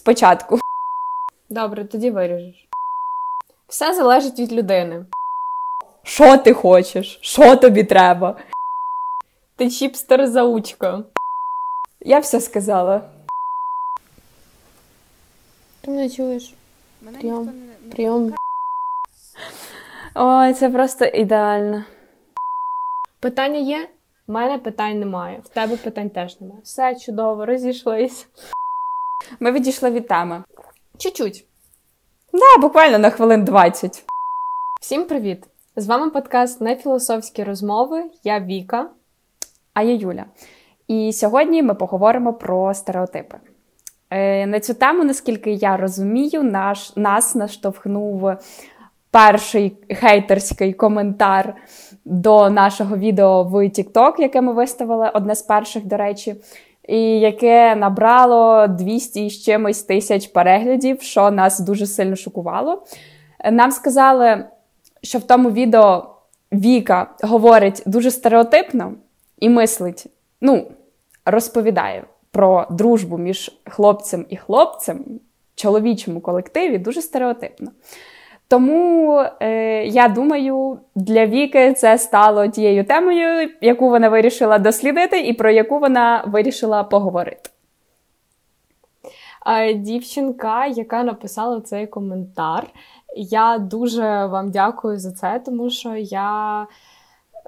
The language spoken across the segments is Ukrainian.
спочатку. Добре, тоді виріжеш. Все залежить від людини. Що ти хочеш? Що тобі треба? Ти чіпстер заучка. Я все сказала. Ти мене чуєш? Мене Прийом. ніхто не- не Прийом. Ой, це просто ідеально. Питання є? У мене питань немає. В тебе питань теж немає. Все чудово, розійшлись. Ми відійшли від теми. Чуть-чуть. Да, буквально на хвилин 20. Всім привіт! З вами подкаст Нефілософські розмови. Я Віка. А я Юля. І сьогодні ми поговоримо про стереотипи. Е, На цю тему, наскільки я розумію, наш, нас наштовхнув перший хейтерський коментар до нашого відео в TikTok, яке ми виставили, одне з перших, до речі, і яке набрало 200 з чимось тисяч переглядів, що нас дуже сильно шокувало. Нам сказали, що в тому відео Віка говорить дуже стереотипно і мислить, ну, розповідає про дружбу між хлопцем і хлопцем чоловічому колективі дуже стереотипно. Тому е, я думаю, для Віки це стало тією темою, яку вона вирішила дослідити, і про яку вона вирішила поговорити. Дівчинка, яка написала цей коментар. Я дуже вам дякую за це, тому що я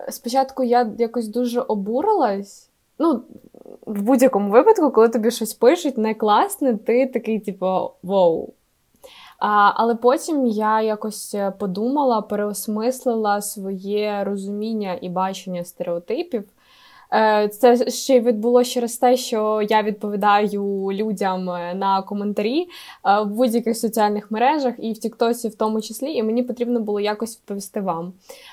спочатку я якось дуже обурилась. Ну, в будь-якому випадку, коли тобі щось пишуть не класне, ти такий, типу, воу. Але потім я якось подумала, переосмислила своє розуміння і бачення стереотипів. Е, Це ще відбулося через те, що я відповідаю людям на коментарі е, в будь-яких соціальних мережах і в Тіктосі в тому числі, і мені потрібно було якось відповісти вам.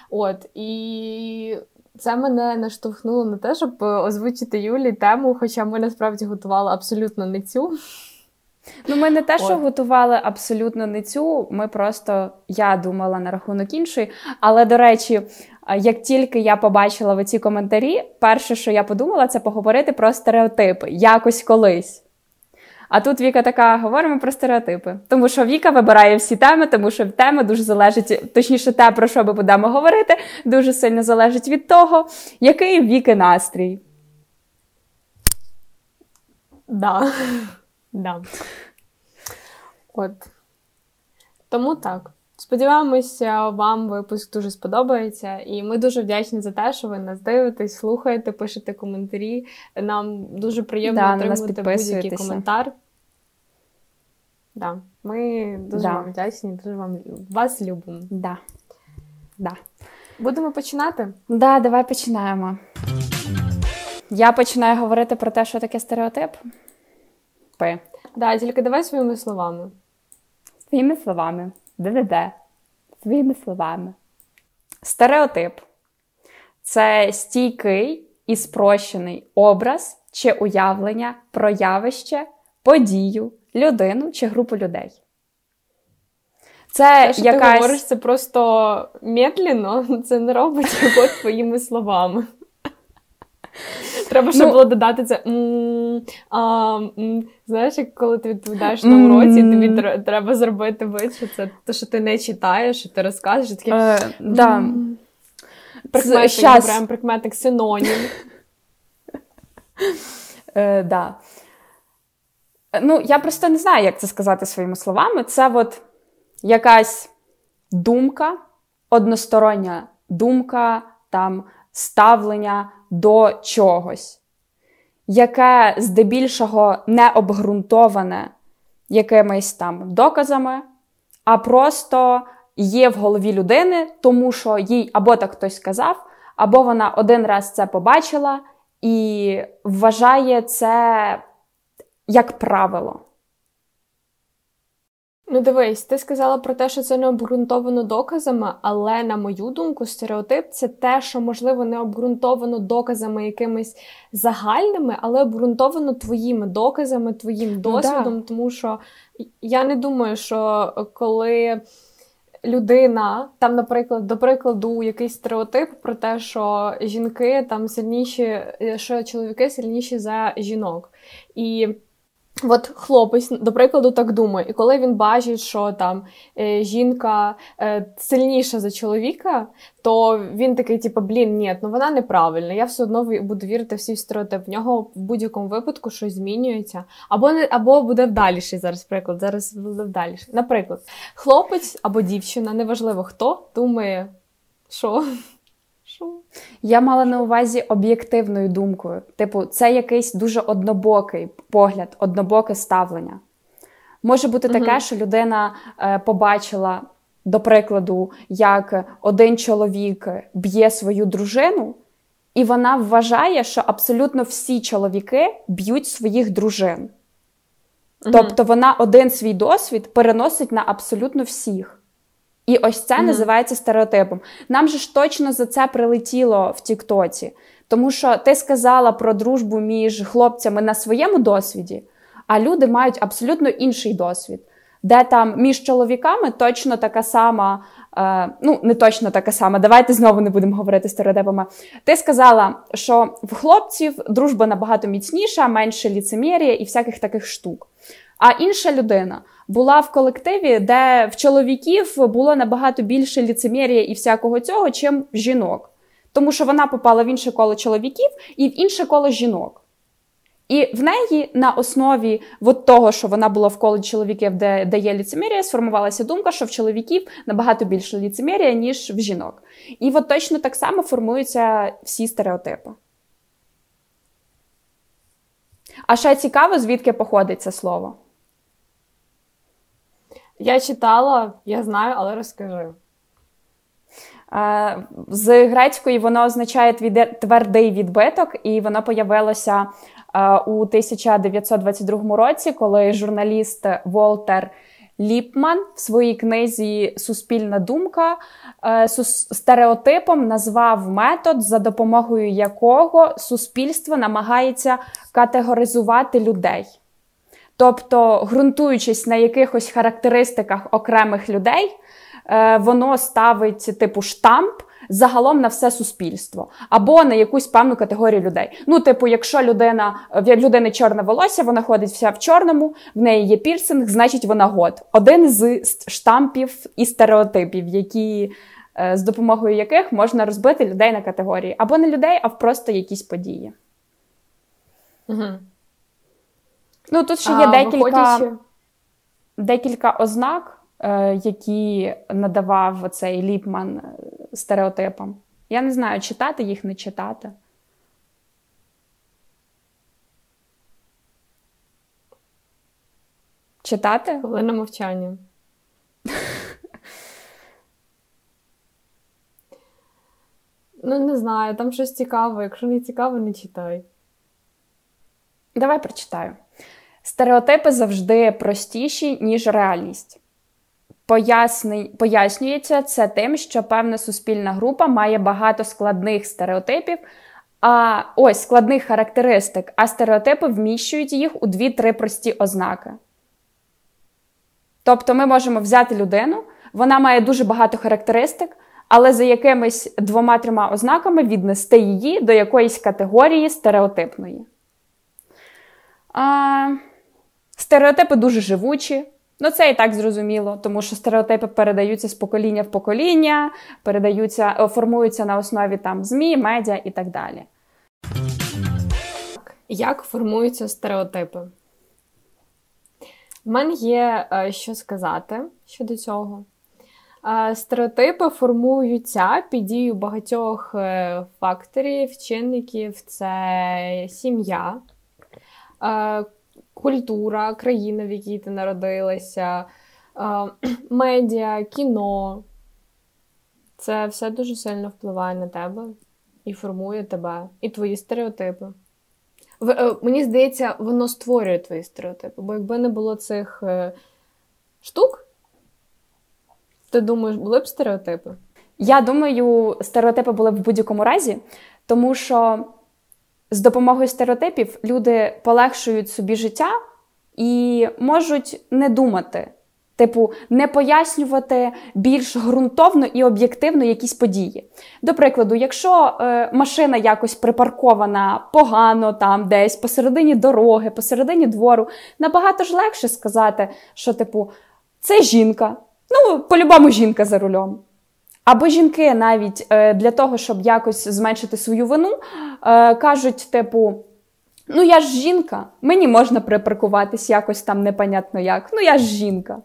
От і це мене наштовхнуло на те, щоб озвучити Юлі тему, хоча ми насправді готували абсолютно не цю. Ну, ми не те, що От. готували абсолютно не цю, ми просто я думала на рахунок іншої. Але до речі, як тільки я побачила в ці коментарі, перше, що я подумала, це поговорити про стереотипи якось колись. А тут Віка така, говоримо про стереотипи. Тому що Віка вибирає всі теми, тому що тема дуже залежить, точніше, те, про що ми будемо говорити, дуже сильно залежить від того, який Віки настрій. Да. Да. От. Тому так. Сподіваємося, вам випуск дуже сподобається, і ми дуже вдячні за те, що ви нас дивитесь, слухаєте, пишете коментарі. Нам дуже приємно Да, отримувати будь-який коментар. Да. Ми дуже Да. вам вдячні, дуже вам вас любимо. Да. Да. Будемо починати. Да, давай починаємо. Я починаю говорити про те, що таке стереотип. Пи. Да, тільки давай своїми словами. Своїми словами. ДДД. Своїми словами. Стереотип це стійкий і спрощений образ чи уявлення про явище, подію, людину чи групу людей. Це Те, що якась... ти говориш, це просто медленно, це не робить його твоїми словами. Треба, щоб Ну- було додати це. «м, а, м». Знаєш, як коли ти відповідаєш на уроці, тобі тр- треба зробити вид, що це те, що ти не читаєш, що ти розказуєш, і таке. Е, да. «М». Прикметник, щас. прям прикметник, синонім. Е, да. Е, Ну, я просто не знаю, як це сказати своїми словами. Це от якась думка, одностороння думка, там, ставлення до чогось, яке здебільшого не обґрунтоване якимись там доказами, а просто є в голові людини, тому що їй або так хтось сказав, або вона один раз це побачила і вважає це як правило. Ну, дивись, ти сказала про те, що це не обґрунтовано доказами, але на мою думку, стереотип це те, що можливо не обґрунтовано доказами якимись загальними, але обґрунтовано твоїми доказами, твоїм досвідом. Тому що я не думаю, що коли людина, там, наприклад, до прикладу, якийсь стереотип про те, що жінки там сильніші, що чоловіки сильніші за жінок. І От хлопець, до прикладу, так думає, і коли він бачить, що там е, жінка е, сильніша за чоловіка, то він такий, типу, блін, ні, ну вона неправильна. Я все одно буду вірити в свій стереотип. В нього в будь-якому випадку щось змінюється. Або не або буде вдаліший зараз. Приклад, зараз буде вдаліший. Наприклад, хлопець або дівчина, неважливо хто, думає, що. Я мала на увазі об'єктивною думкою. Типу, це якийсь дуже однобокий погляд, однобоке ставлення. Може бути таке, угу. що людина е, побачила, до прикладу, як один чоловік б'є свою дружину, і вона вважає, що абсолютно всі чоловіки б'ють своїх дружин. Угу. Тобто вона один свій досвід переносить на абсолютно всіх. І ось це mm-hmm. називається стереотипом. Нам же ж точно за це прилетіло в Тіктоці, тому що ти сказала про дружбу між хлопцями на своєму досвіді, а люди мають абсолютно інший досвід, де там між чоловіками точно така сама, е, ну не точно така сама. Давайте знову не будемо говорити стереотипами. Ти сказала, що в хлопців дружба набагато міцніша, менше ліцемірія і всяких таких штук. А інша людина була в колективі, де в чоловіків було набагато більше ліцемірія і всякого цього, чим в жінок. Тому що вона попала в інше коло чоловіків і в інше коло жінок. І в неї на основі от того, що вона була в колі чоловіків, де де є ліцемірія, сформувалася думка, що в чоловіків набагато більше ліцемірія, ніж в жінок. І от точно так само формуються всі стереотипи. А ще цікаво, звідки походить це слово. Я читала, я знаю, але розкажи. З грецької воно означає твердий відбиток, і воно появилося у 1922 році, коли журналіст Волтер Ліпман в своїй книзі Суспільна думка е, стереотипом назвав метод, за допомогою якого суспільство намагається категоризувати людей. Тобто, ґрунтуючись на якихось характеристиках окремих людей, е, воно ставить типу штамп загалом на все суспільство або на якусь певну категорію людей. Ну, типу, якщо людина в людини чорне волосся, вона ходить вся в чорному, в неї є пірсинг, значить вона год. Один з штампів і стереотипів, які е, з допомогою яких можна розбити людей на категорії або не людей, а просто якісь події. Угу. Ну, тут ще є а, декілька виходячи... декілька ознак, е, які надавав цей Ліпман е, стереотипам. Я не знаю, читати їх, не читати. Читати? Хвилина мовчання. Ну, не знаю, там щось цікаве. Якщо не цікаво, не читай. Давай прочитаю. Стереотипи завжди простіші, ніж реальність. Поясни... Пояснюється це тим, що певна суспільна група має багато складних стереотипів, а ось складних характеристик, а стереотипи вміщують їх у дві-три прості ознаки. Тобто ми можемо взяти людину, вона має дуже багато характеристик, але за якимись двома-трьома ознаками віднести її до якоїсь категорії стереотипної. А... Стереотипи дуже живучі. Ну, це і так зрозуміло, тому що стереотипи передаються з покоління в покоління, передаються, е, формуються на основі там ЗМІ, медіа і так далі. Як формуються стереотипи? В мене є е, що сказати щодо цього. Е, стереотипи формуються під дією багатьох факторів, чинників: це сім'я культура, країна, в якій ти народилася, медіа, кіно. Це все дуже сильно впливає на тебе і формує тебе, і твої стереотипи. В, е, мені здається, воно створює твої стереотипи, бо якби не було цих е, штук, ти думаєш, були б стереотипи? Я думаю, стереотипи були б в будь-якому разі, тому що з допомогою стереотипів люди полегшують собі життя і можуть не думати Типу, не пояснювати більш ґрунтовно і об'єктивно якісь події. До прикладу, якщо е, машина якось припаркована погано там десь посередині дороги, посередині двору, набагато ж легше сказати, що, типу, це жінка. Ну, по-любому жінка за рулем. Або жінки навіть е, для того, щоб якось зменшити свою вину, е, кажуть, типу. Ну, я ж жінка, мені можна припаркуватись якось там непонятно як. Ну, я ж жінка.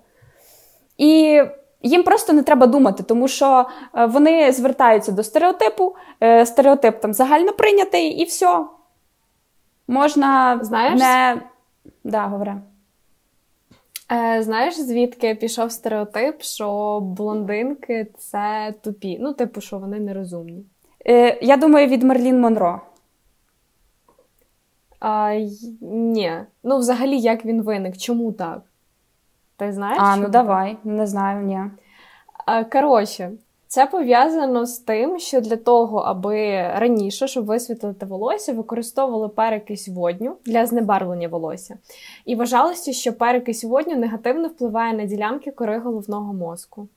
І їм просто не треба думати, тому що е, вони звертаються до стереотипу, стереотип там загально прийнятий, і все. Можна Знаєш? не. Да, говори. Е, Знаєш, звідки пішов стереотип, що блондинки це тупі? Ну, типу, що вони нерозумні. Е, Я думаю, від Мерлін Монро. А, й- Ні. Ну, взагалі, як він виник? Чому так? Ти знаєш? А, чому ну так? давай, не знаю, ні. Е, Коротше, це пов'язано з тим, що для того, аби раніше, щоб висвітлити волосся, використовували перекись водню для знебарвлення волосся. І вважалося, що перекись водню негативно впливає на ділянки кори головного мозку.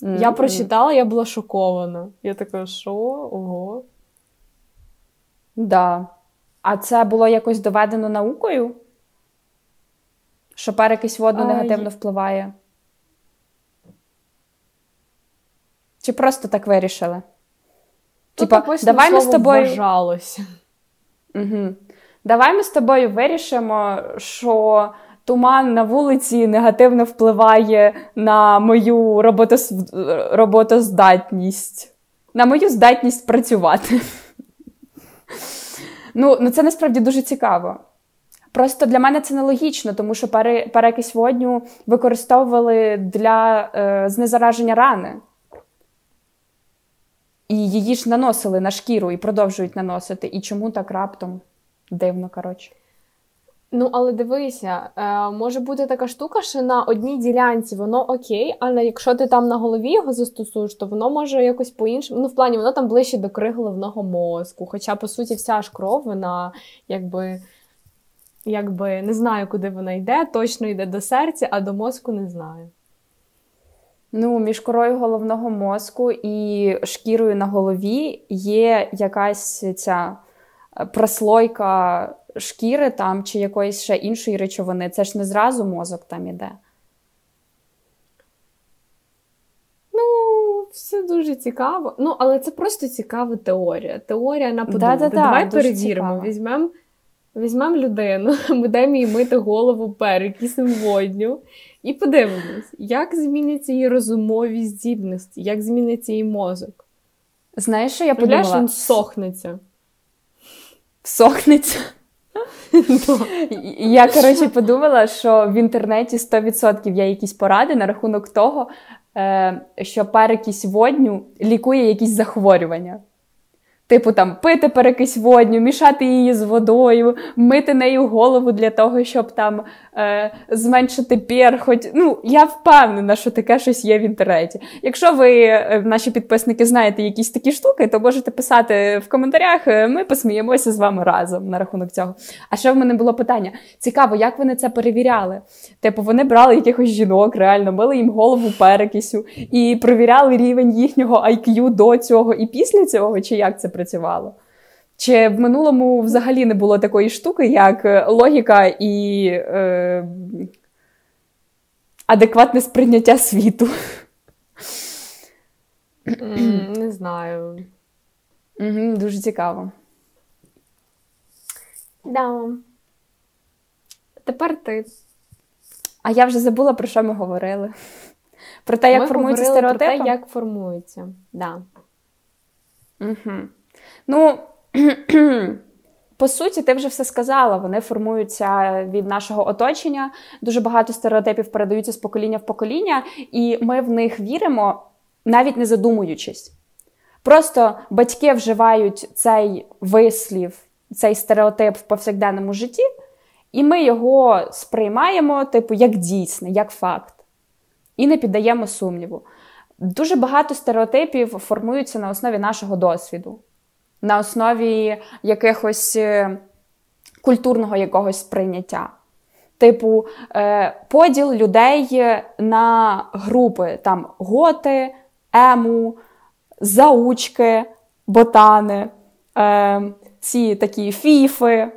Я прочитала, я була шокована. Я така, що? Ого. Да. А це було якось доведено наукою? Що перекись водну А, негативно є- впливає? Чи просто так вирішили? Тут Типа, давай ми з тобою. «вважалося». Угу. Давай ми з тобою вирішимо, що туман на вулиці негативно впливає на мою роботос... роботоздатність, на мою здатність працювати. Ну, ну, це насправді дуже цікаво. Просто для мене це нелогічно, тому що пере... перекись водню використовували для е, знезараження рани. І її ж наносили на шкіру і продовжують наносити. І чому так раптом? Дивно, коротше. Ну, але дивися, е, може бути така штука, що на одній ділянці воно окей, але якщо ти там на голові його застосуєш, то воно може якось по-іншому. Ну, в плані, воно там ближче до кори головного мозку. Хоча, по суті, вся ж кров, вона якби, якби не знаю, куди вона йде, точно йде до серця, а до мозку не знаю. Ну, між корою головного мозку і шкірою на голові є якась ця е, прослойка шкіри там чи якоїсь ще іншої речовини. Це ж не зразу мозок там іде. Ну, все дуже цікаво. Ну, але це просто цікава теорія. Теорія на. Да-да-да, Давай перевіримо. цікаво. Візьмемо візьмем людину, будемо їй мити голову перекиснем водню і подивимось, як зміняться її розумові здібності, як зміниться її мозок. Знаєш, що я подумала? він сохнеться. Всохнеться. Я, коротше, подумала, що в інтернеті 100% є якісь поради на рахунок того, е, що перекись водню лікує якісь захворювання. Типу там пити перекись водню, мішати її з водою, мити нею голову для того, щоб там е, зменшити перхоть. Ну, я впевнена, що таке щось є в інтернеті. Якщо ви, е, наші підписники, знаєте якісь такі штуки, то можете писати в коментарях. е, Ми посміємося з вами разом на рахунок цього. А ще в мене було питання: цікаво, як вони це перевіряли? Типу, вони брали якихось жінок, реально мили їм голову перекисю і перевіряли рівень їхнього IQ до цього і після цього, чи як це працювало? Чи в минулому взагалі не було такої штуки, як е, логіка і е, адекватне сприйняття світу? Не знаю. Угу, дуже цікаво. Да. Тепер ти. А я вже забула, про що ми говорили. Про те, як Ми формуються говорили про те, як формуються. Да. Угу. Ну, по суті, ти вже все сказала. Вони формуються від нашого оточення. Дуже багато стереотипів передаються з покоління в покоління, і ми в них віримо, навіть не задумуючись. Просто батьки вживають цей вислів, цей стереотип в повсякденному житті, і ми його сприймаємо, типу, як дійсне, як факт, і не піддаємо сумніву. Дуже багато стереотипів формуються на основі нашого досвіду, на основі якихось е, культурного якогось сприйняття. Типу, е, поділ людей на групи там готи, ему, заучки, ботани, е, ці такі фіфи.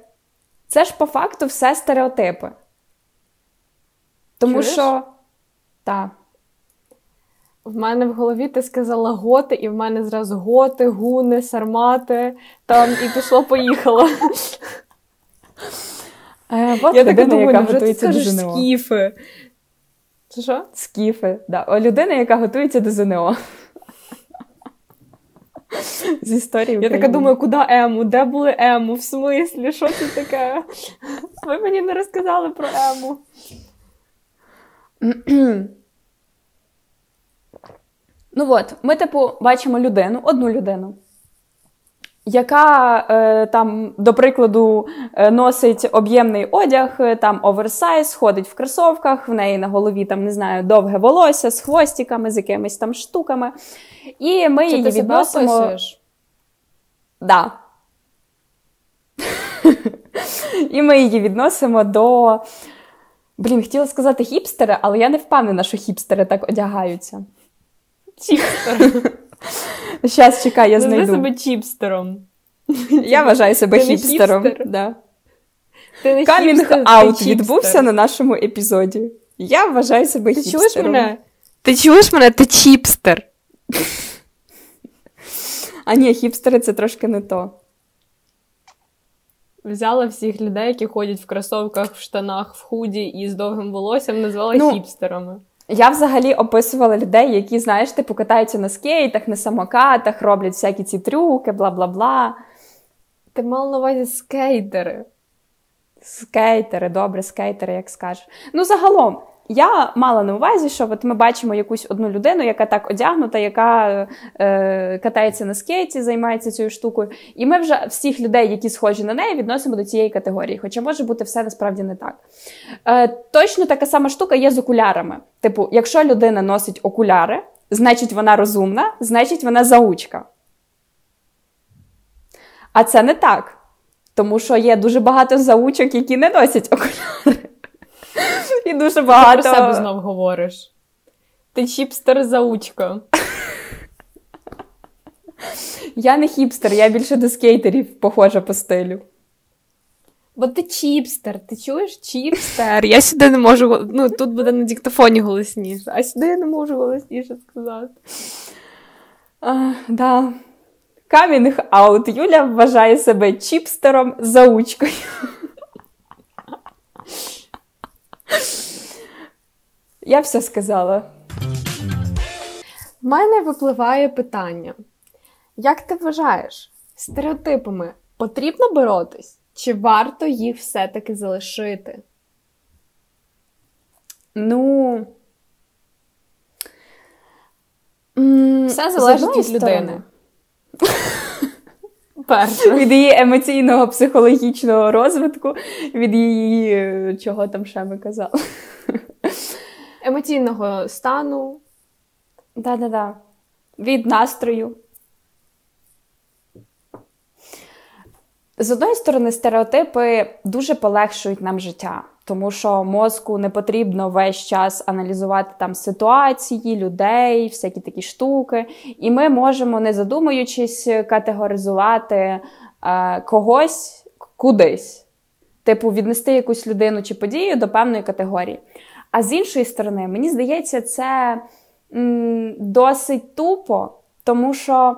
Це ж по факту все стереотипи. Тому Чуєш? що. Так. В мене в голові ти сказала готи, і в мене зразу готи, гуни, сармати. Там і пішло-поїхало. Е, Я людина, думаю, яка невже ти готується до скажеш ЗНО. скіфи? Що? Скіфи. Да. Людина, яка готується до ЗНО. З історії Я така думаю, куди ему? Де були ему? В смислі, що це таке? Ви мені не розказали про ему. Ну от, ми, типу, бачимо людину, одну людину, яка е, там, до прикладу, е, носить об'ємний одяг, е, там оверсайз, ходить в кросовках, в неї на голові там, не знаю, довге волосся з хвостиками, з якимись там штуками. І ми Чи її ти відносимо. описуєш? Да. І ми її відносимо до. Блін, хотіла сказати хіпстери, але я не впевнена, що хіпстери так одягаються. Чіпстер. Щас, чекай, я Назви знайду. себе чіпстером. Я вважаю себе хіпстером. хіпстер? Да. Камінг аут відбувся на нашому епізоді. Я вважаю себе Ти хіпстером. чуєш мене? Ти чуєш мене? Ти чіпстер. А ні, хіпстери це трошки не то. Взяла всіх людей, які ходять в кросовках, в штанах, в худі і з довгим волоссям, назвала Ну, хіпстерами. Я взагалі описувала людей, які, знаєш, типу катаються на скейтах, на самокатах, роблять всякі ці трюки, бла бла бла. Ти мала на увазі скейтери. Скейтери, добре, скейтери, як скажеш. Ну, загалом, я мала на увазі, що от ми бачимо якусь одну людину, яка так одягнута, яка е, катається на скейті, займається цією штукою. І ми вже всіх людей, які схожі на неї, відносимо до цієї категорії. Хоча може бути все насправді не так. Е, точно така сама штука є з окулярами. Типу, якщо людина носить окуляри, значить вона розумна, значить вона заучка. А це не так. Тому що є дуже багато заучок, які не носять окуляри. І дуже Ти багато. про себе знов говориш. Ти чіпстер заучка. Я не хіпстер, я більше до скейтерів похожа по стилю. Бо ти чіпстер, ти чуєш чіпстер? Я сюди не можу. Ну, тут буде на диктофоні голосніше, а сюди я не можу голосніше сказати. А, да. Камінг аут. Юля вважає себе чіпстером заучкою. Я все сказала. В мене випливає питання. Як ти вважаєш, стереотипами потрібно боротись? Чи варто їх все-таки залишити? Ну. Все залежить від людини. Перше. Від її емоційного психологічного розвитку, від її е, чого там ще ми казали. Емоційного стану. Да-да-да. Від настрою. З одної сторони, стереотипи дуже полегшують нам життя, тому що мозку не потрібно весь час аналізувати там ситуації, людей, всякі такі штуки. І ми можемо, не задумуючись, категоризувати е, когось кудись. Типу, віднести якусь людину чи подію до певної категорії. А з іншої сторони, мені здається, це м, досить тупо, тому що,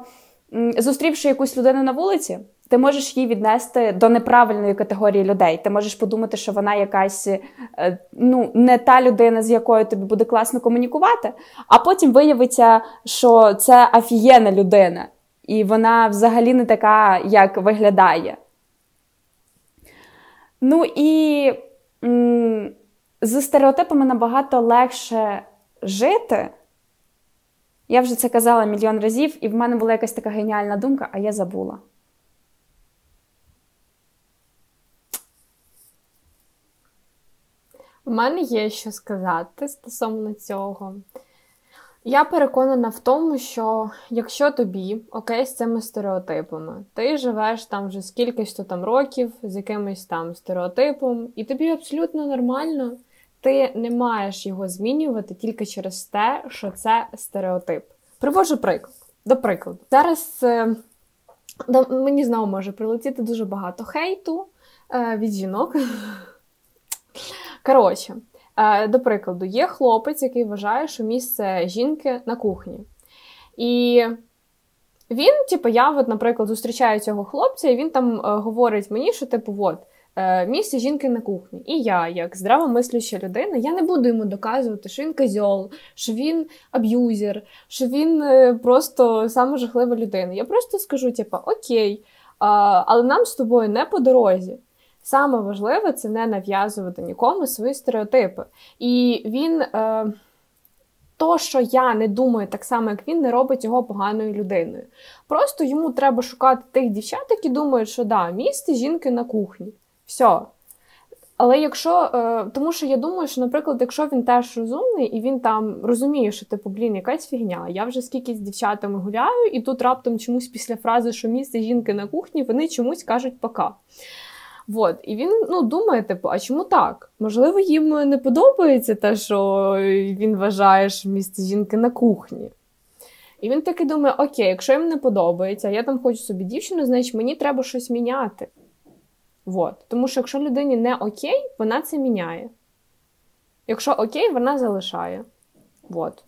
м, зустрівши якусь людину на вулиці, ти можеш її віднести до неправильної категорії людей. Ти можеш подумати, що вона якась е, ну, не та людина, з якою тобі буде класно комунікувати, а потім виявиться, що це офігенна людина, і вона взагалі не така, як виглядає. Ну і м, з стереотипами набагато легше жити. Я вже це казала мільйон разів, і в мене була якась така геніальна думка, а я забула. У мене є що сказати стосовно цього. Я переконана в тому, що якщо тобі окей з цими стереотипами, ти живеш там вже скількись то там років з якимось там стереотипом, і тобі абсолютно нормально, ти не маєш його змінювати тільки через те, що це стереотип. Приводжу приклад. До прикладу, зараз е, мені знову може прилетіти дуже багато хейту е, від жінок. Коротше, е, до прикладу, є хлопець, який вважає, що місце жінки на кухні. І він, типу, я, от, наприклад, зустрічаю цього хлопця, і він там е, говорить мені, що, типу, от, е, місце жінки на кухні. І я, як здравомислюща людина, я не буду йому доказувати, що він козьол, що він аб'юзер, що він просто саме жахлива людина. Я просто скажу, типу, окей, але нам з тобою не по дорозі. Саме важливе це не нав'язувати нікому свої стереотипи. І він. Е, то, що я не думаю так само, як він, не робить його поганою людиною. Просто йому треба шукати тих дівчат, які думають, що да, місце жінки на кухні. Все. Але якщо, е, тому що я думаю, що, наприклад, якщо він теж розумний і він там розуміє, що типу, блін, якась фігня, я вже скільки з дівчатами гуляю, і тут раптом чомусь після фрази, що місце жінки на кухні, вони чомусь кажуть пока. Вот. І він ну, думає, типу, а чому так? Можливо, їм не подобається те, що він вважає, що місце жінки на кухні. І він таки думає: окей, якщо їм не подобається, я там хочу собі дівчину, значить мені треба щось міняти. Вот. Тому що якщо людині не окей, вона це міняє. Якщо окей, вона залишає. Вот.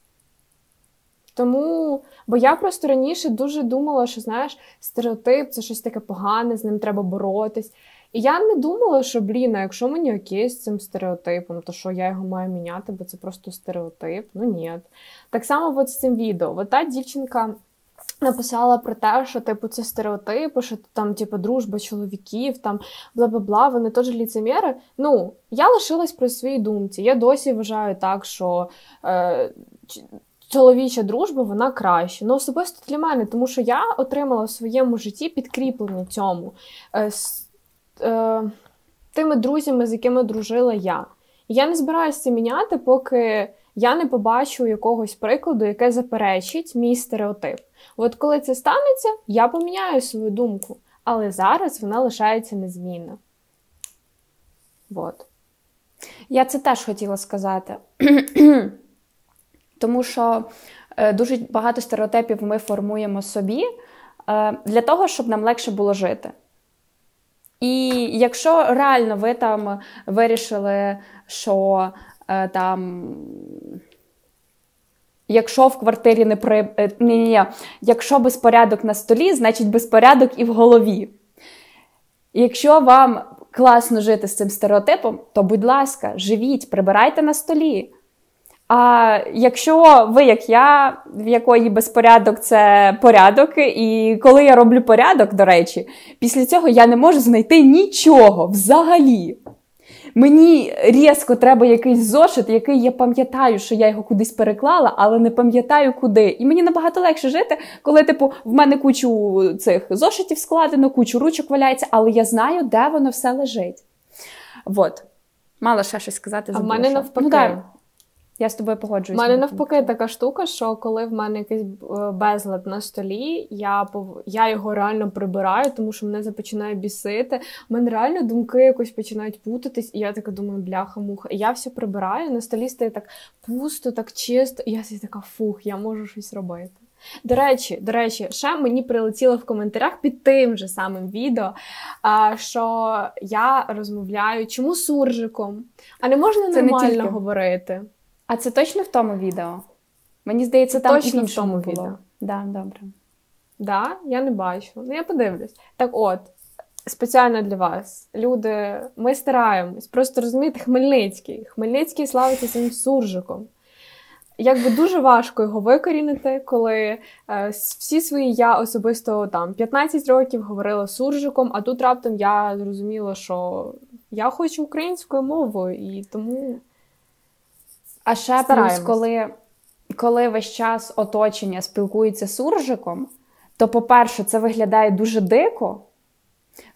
Тому, бо я просто раніше дуже думала, що знаєш, стереотип це щось таке погане, з ним треба боротись. І я не думала, що блін, а якщо мені окей з цим стереотипом, то що я його маю міняти, бо це просто стереотип. Ну ні. Так само от з цим відео. От та дівчинка. Написала про те, що типу це стереотипи, що там, типу, дружба чоловіків, там бла бла бла, вони теж ліцеміри. Ну, я лишилась при своїй думці. Я досі вважаю так, що е, чоловіча дружба вона краще. Ну, особисто для мене, тому що я отримала в своєму житті підкріплення цьому. Е, е, тими друзями, з якими дружила я. І я не збираюся це міняти, поки я не побачу якогось прикладу, яке заперечить мій стереотип. От коли це станеться, я поміняю свою думку, але зараз вона лишається незмінна. От. Я це теж хотіла сказати. Тому що е, дуже багато стереотипів ми формуємо собі е, для того, щоб нам легше було жити. І якщо реально ви там вирішили, що е, там. Якщо в квартирі не при... Е, ні, ні, ні. якщо безпорядок на столі, значить безпорядок і в голові. Якщо вам класно жити з цим стереотипом, то, будь ласка, живіть, прибирайте на столі. А якщо ви, як я, в якої безпорядок це порядок, і коли я роблю порядок, до речі, після цього я не можу знайти нічого взагалі. Мені різко треба якийсь зошит, який я пам'ятаю, що я його кудись переклала, але не пам'ятаю куди. І мені набагато легше жити, коли, типу, в мене кучу цих зошитів складено, кучу ручок валяється, але я знаю, де воно все лежить. Вот. Мала ще щось сказати. А в мене навпаки. Ну. Я з тобою погоджуюсь. У мене навпаки така штука, що коли в мене якийсь е, безлад на столі, я я його реально прибираю, тому що мене це починає бісити. У мене реально думки якось починають путатись, і я така думаю, бляха-муха. І я все прибираю, на столі стає так пусто, так чисто, і я така фух, я можу щось робити. До речі, до речі, ще мені прилетіло в коментарях під тим же самим відео, що я розмовляю чому суржиком, а не можна це нормально не тільки. говорити. А це точно в тому відео? Мені здається, це там точно в тому було. відео. Да, добре. Да, я не бачу. Ну, я подивлюсь. Так от, спеціально для вас, люди, ми стараємось. Просто розумієте, Хмельницький. Хмельницький славиться цим суржиком. Якби дуже важко його викорінити, коли е, всі свої я особисто там 15 років говорила суржиком, а тут раптом я зрозуміла, що я хочу українською мовою, і тому. А ще плюс, коли коли весь час оточення спілкується з суржиком, то, по-перше, це виглядає дуже дико,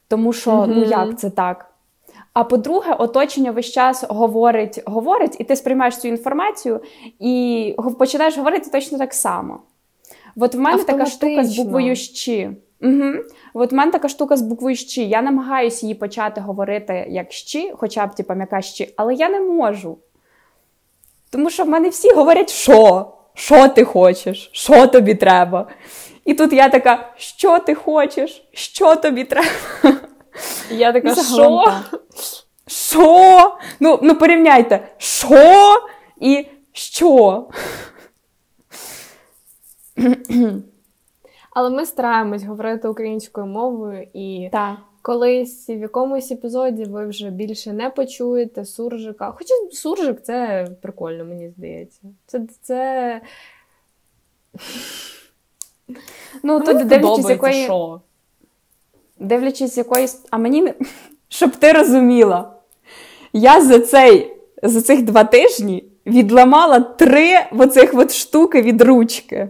тому що, mm-hmm. ну як це так? А по-друге, оточення весь час говорить, говорить, і ти сприймаєш цю інформацію і починаєш говорити точно так само. От в мене така штука з буквою «щі». Угу. От в мене така штука з буквою «щі». Я намагаюся її почати говорити як «щі», хоча б типу, м'яка «щі», але я не можу. Тому що в мене всі говорять, що? Що ти хочеш? Що тобі треба? І тут я така, що ти хочеш? Що тобі треба? Я така, що? Що? Ну, ну порівняйте, що і що? Але ми стараємось говорити українською мовою, і так. Колись в якомусь епізоді ви вже більше не почуєте суржика. Хоча суржик це прикольно, мені здається. Це. це... Ну, тут дивлячись, якої... Дивлячись, якоїсь. А мені щоб ти розуміла, я за цей, за цих два тижні відламала три оцих от штуки від ручки.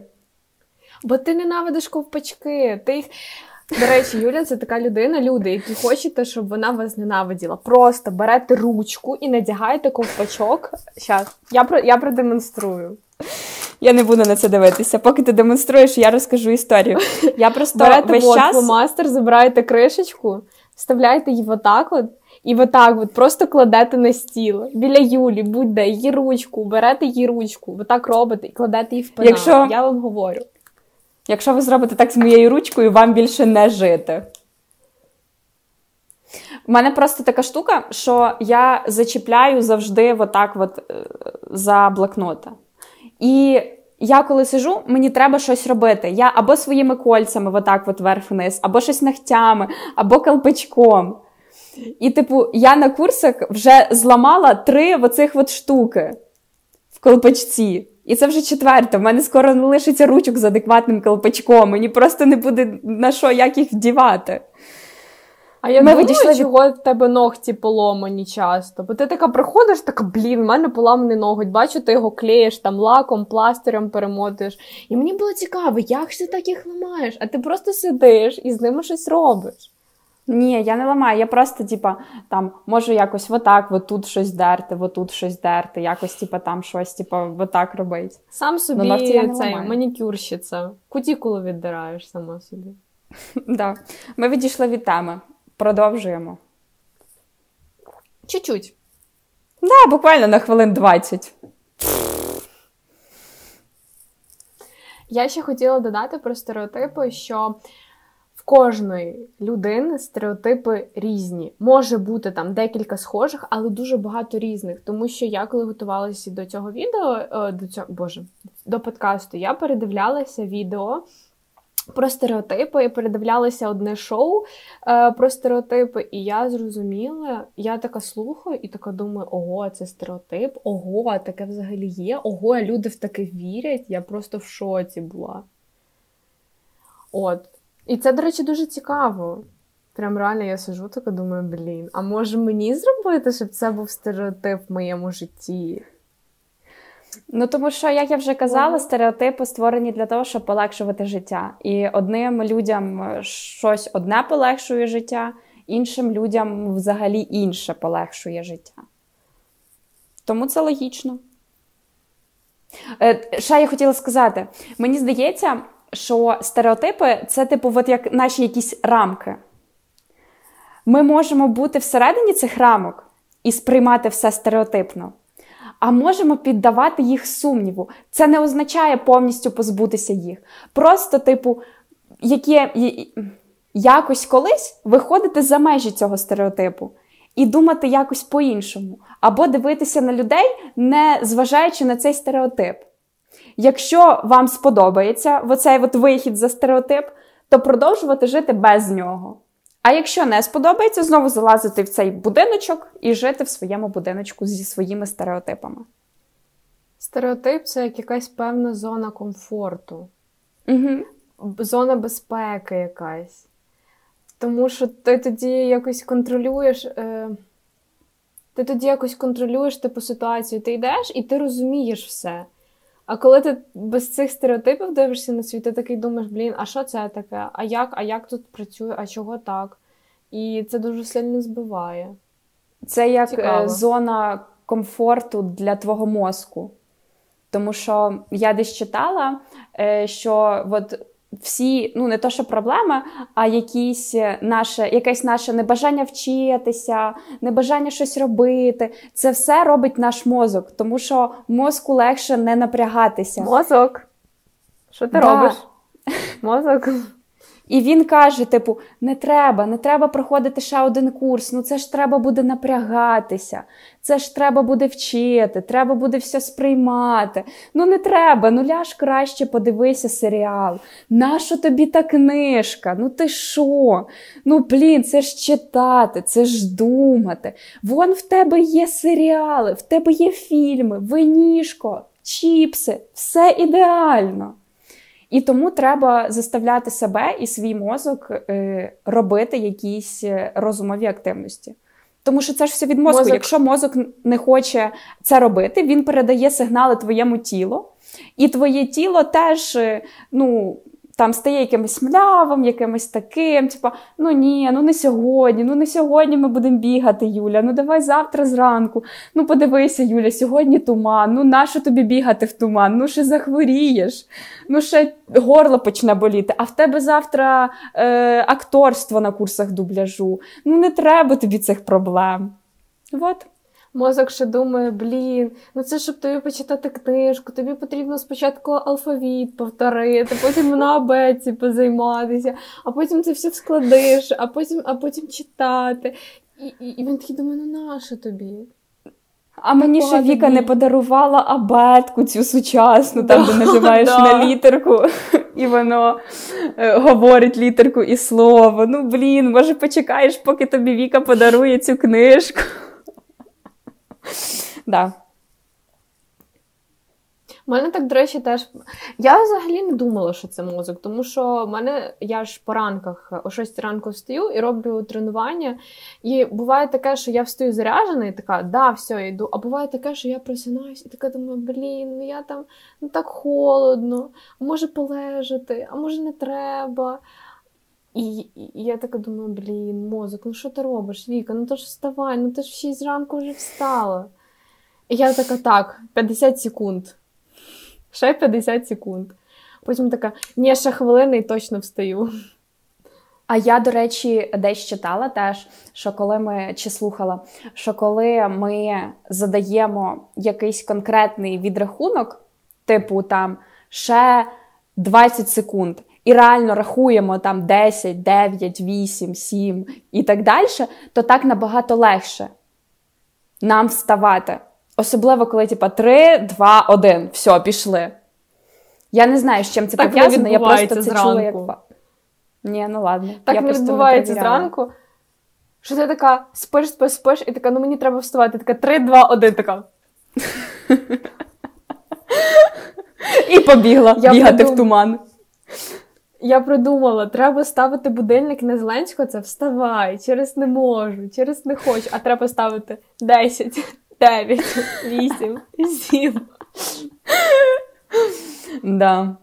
Бо ти ненавидиш ковпачки. Ти їх... До речі, Юля це така людина, люди, які хочете, щоб вона вас ненавиділа. Просто берете ручку і надягаєте ковпачок. Щас, я про я продемонструю. Я не буду на це дивитися. Поки ти демонструєш, я розкажу історію. Я просто Берете весь час... фломастер, забираєте кришечку, вставляєте її отак от, і отак от просто кладете на стіл. Біля Юлі, будь-де, її ручку, берете її ручку, отак робите і кладете її в пенал. Якщо... Я вам говорю. Якщо ви зробите так з моєю ручкою, вам більше не жити. У мене просто така штука, що я зачіпляю завжди отак от е, за блокнота. І я коли сижу, мені треба щось робити. Я або своїми кольцями, отак от вверх-вниз, або щось ногтями, або колпачком. І, типу, я на курсах вже зламала три оцих от штуки в колпачці. І це вже четверте. В мене скоро не лишиться ручок з адекватним колпачком. Мені просто не буде на що як їх вдівати. А я Ми думаю, відійшли... чого в тебе ногті поломані часто. Бо ти така приходиш, така, блін, в мене поламаний ноготь. Бачу, ти його клеїш там лаком, пластирем перемотуєш. І мені було цікаво, як ж ти так їх ламаєш? А ти просто сидиш і з ними щось робиш. Ні, я не ламаю, я просто, типа, там можу якось отак, отут щось дерти, отут щось дерти, якось, типа, там щось, типа, отак робити. Сам собі ну, я цей манікюрщиця. Кутікулу віддираєш сама собі. Да. Ми відійшли від теми. Продовжуємо. Чуть-чуть. Да, буквально на хвилин 20. Я ще хотіла додати про стереотипи, що кожної людини стереотипи різні. Може бути там декілька схожих, але дуже багато різних. Тому що я, коли готувалася до цього відео, е, до цього боже, до подкасту, я передивлялася відео про стереотипи і передивлялася одне шоу е, про стереотипи, і я зрозуміла, я така слухаю і така думаю, ого, це стереотип, ого, таке взагалі є, ого, люди в таке вірять. Я просто в шоці була. От. І це, до речі, дуже цікаво. Прям реально я сижу така думаю, блін, а може мені зробити, щоб це був стереотип в моєму житті? Ну тому що, як я вже казала, стереотипи створені для того, щоб полегшувати життя. І одним людям е, щось одне полегшує життя, іншим людям взагалі інше полегшує життя. Тому це логічно. Е, ще я хотіла сказати: мені здається, що стереотипи це, типу, от як наші якісь рамки. Ми можемо бути всередині цих рамок і сприймати все стереотипно а можемо піддавати їх сумніву. Це не означає повністю позбутися їх. Просто, типу, яке якось колись виходити за межі цього стереотипу і думати якось по-іншому, або дивитися на людей, не зважаючи на цей стереотип. Якщо вам сподобається оцей от вихід за стереотип, то продовжувати жити без нього. А якщо не сподобається, знову залазити в цей будиночок і жити в своєму будиночку зі своїми стереотипами. Стереотип це як якась певна зона комфорту, Угу. зона безпеки якась. Тому що ти тоді якось контролюєш. Е... Ти тоді якось контролюєш типу ситуацію, ти йдеш і ти розумієш все. А коли ти без цих стереотипів дивишся на світ, ти такий думаєш, блін, а що це таке? А як а як тут працює, а чого так? І це дуже сильно збиває. Це як е, Цікаво. зона комфорту для твого мозку. Тому що я десь читала, е, що от всі, ну не то, що проблема, а якісь наше, якесь наше небажання вчитися, небажання щось робити. Це все робить наш мозок, тому що мозку легше не напрягатися. Мозок. Що ти да. робиш? Мозок. І він каже: типу, не треба, не треба проходити ще один курс. Ну це ж треба буде напрягатися, це ж треба буде вчити, треба буде все сприймати. Ну не треба, ну ляж краще подивися серіал. Нащо тобі та книжка? Ну ти що? Ну блін, це ж читати, це ж думати. Вон в тебе є серіали, в тебе є фільми, винішко, чіпси, все ідеально. І тому треба заставляти себе і свій мозок е, робити якісь е, розумові активності. Тому що це ж все від мозку. Мозок... Якщо мозок не хоче це робити, він передає сигнали твоєму тілу, і твоє тіло теж е, ну, там стає якимось млявим, якимось таким. Типу, ну ні, ну не сьогодні, ну не сьогодні ми будемо бігати, Юля. Ну давай завтра зранку. Ну подивися, Юля, сьогодні туман. Ну нащо тобі бігати в туман? Ну ще захворієш, ну ще горло почне боліти. А в тебе завтра е, акторство на курсах дубляжу. Ну не треба тобі цих проблем. От. Мозок ще думає, блін, ну це щоб тобі почитати книжку, тобі потрібно спочатку алфавіт повторити, потім на абеці позайматися, а потім це все складиш, а потім а потім читати. І і, і він такий думає, ну нащо тобі? А мені ще Віка не подарувала абетку цю сучасну, там, де нажимаєш на літерку, і воно е, говорить літерку і слово. Ну, блін, може, почекаєш, поки тобі Віка подарує цю книжку. Да. У мене так, до речі, теж. Я взагалі не думала, що це мозок, тому що в мене я ж по ранках о 6 ранку встаю і роблю тренування. І буває таке, що я встаю заряджена і така, да, все, йду. А буває таке, що я просинаюсь і така думаю, блін, ну я там ну так холодно, може полежати, а може не треба. І, я така думаю, блін, мозок, ну що ти робиш, Віка? Ну то ж вставай, ну ти ж в 6 ранку вже встала. І я така, так, 50 секунд. Ще 50 секунд. Потім така, ні, ще хвилини і точно встаю. А я, до речі, десь читала теж, що коли ми чи слухала, що коли ми задаємо якийсь конкретний відрахунок, типу там ще 20 секунд і реально рахуємо там 10, 9, 8, 7 і так далі, то так набагато легше нам вставати. Особливо, коли типа 3, 2, 1, все, пішли. Я не знаю, з чим це пов'язано, я просто це зранку. чула як. Ні, ну ладно. Так я не відбувається не зранку. Що ти така спиш, спиш, спиш, і така, ну мені треба вставати. Така 3, 2, 1, така. І побігла я бігати подум... в туман. Я придумала, треба ставити будильник не Зеленського, це вставай, через не можу, через не хочу, а треба ставити 10, 9, 8, 7. Да.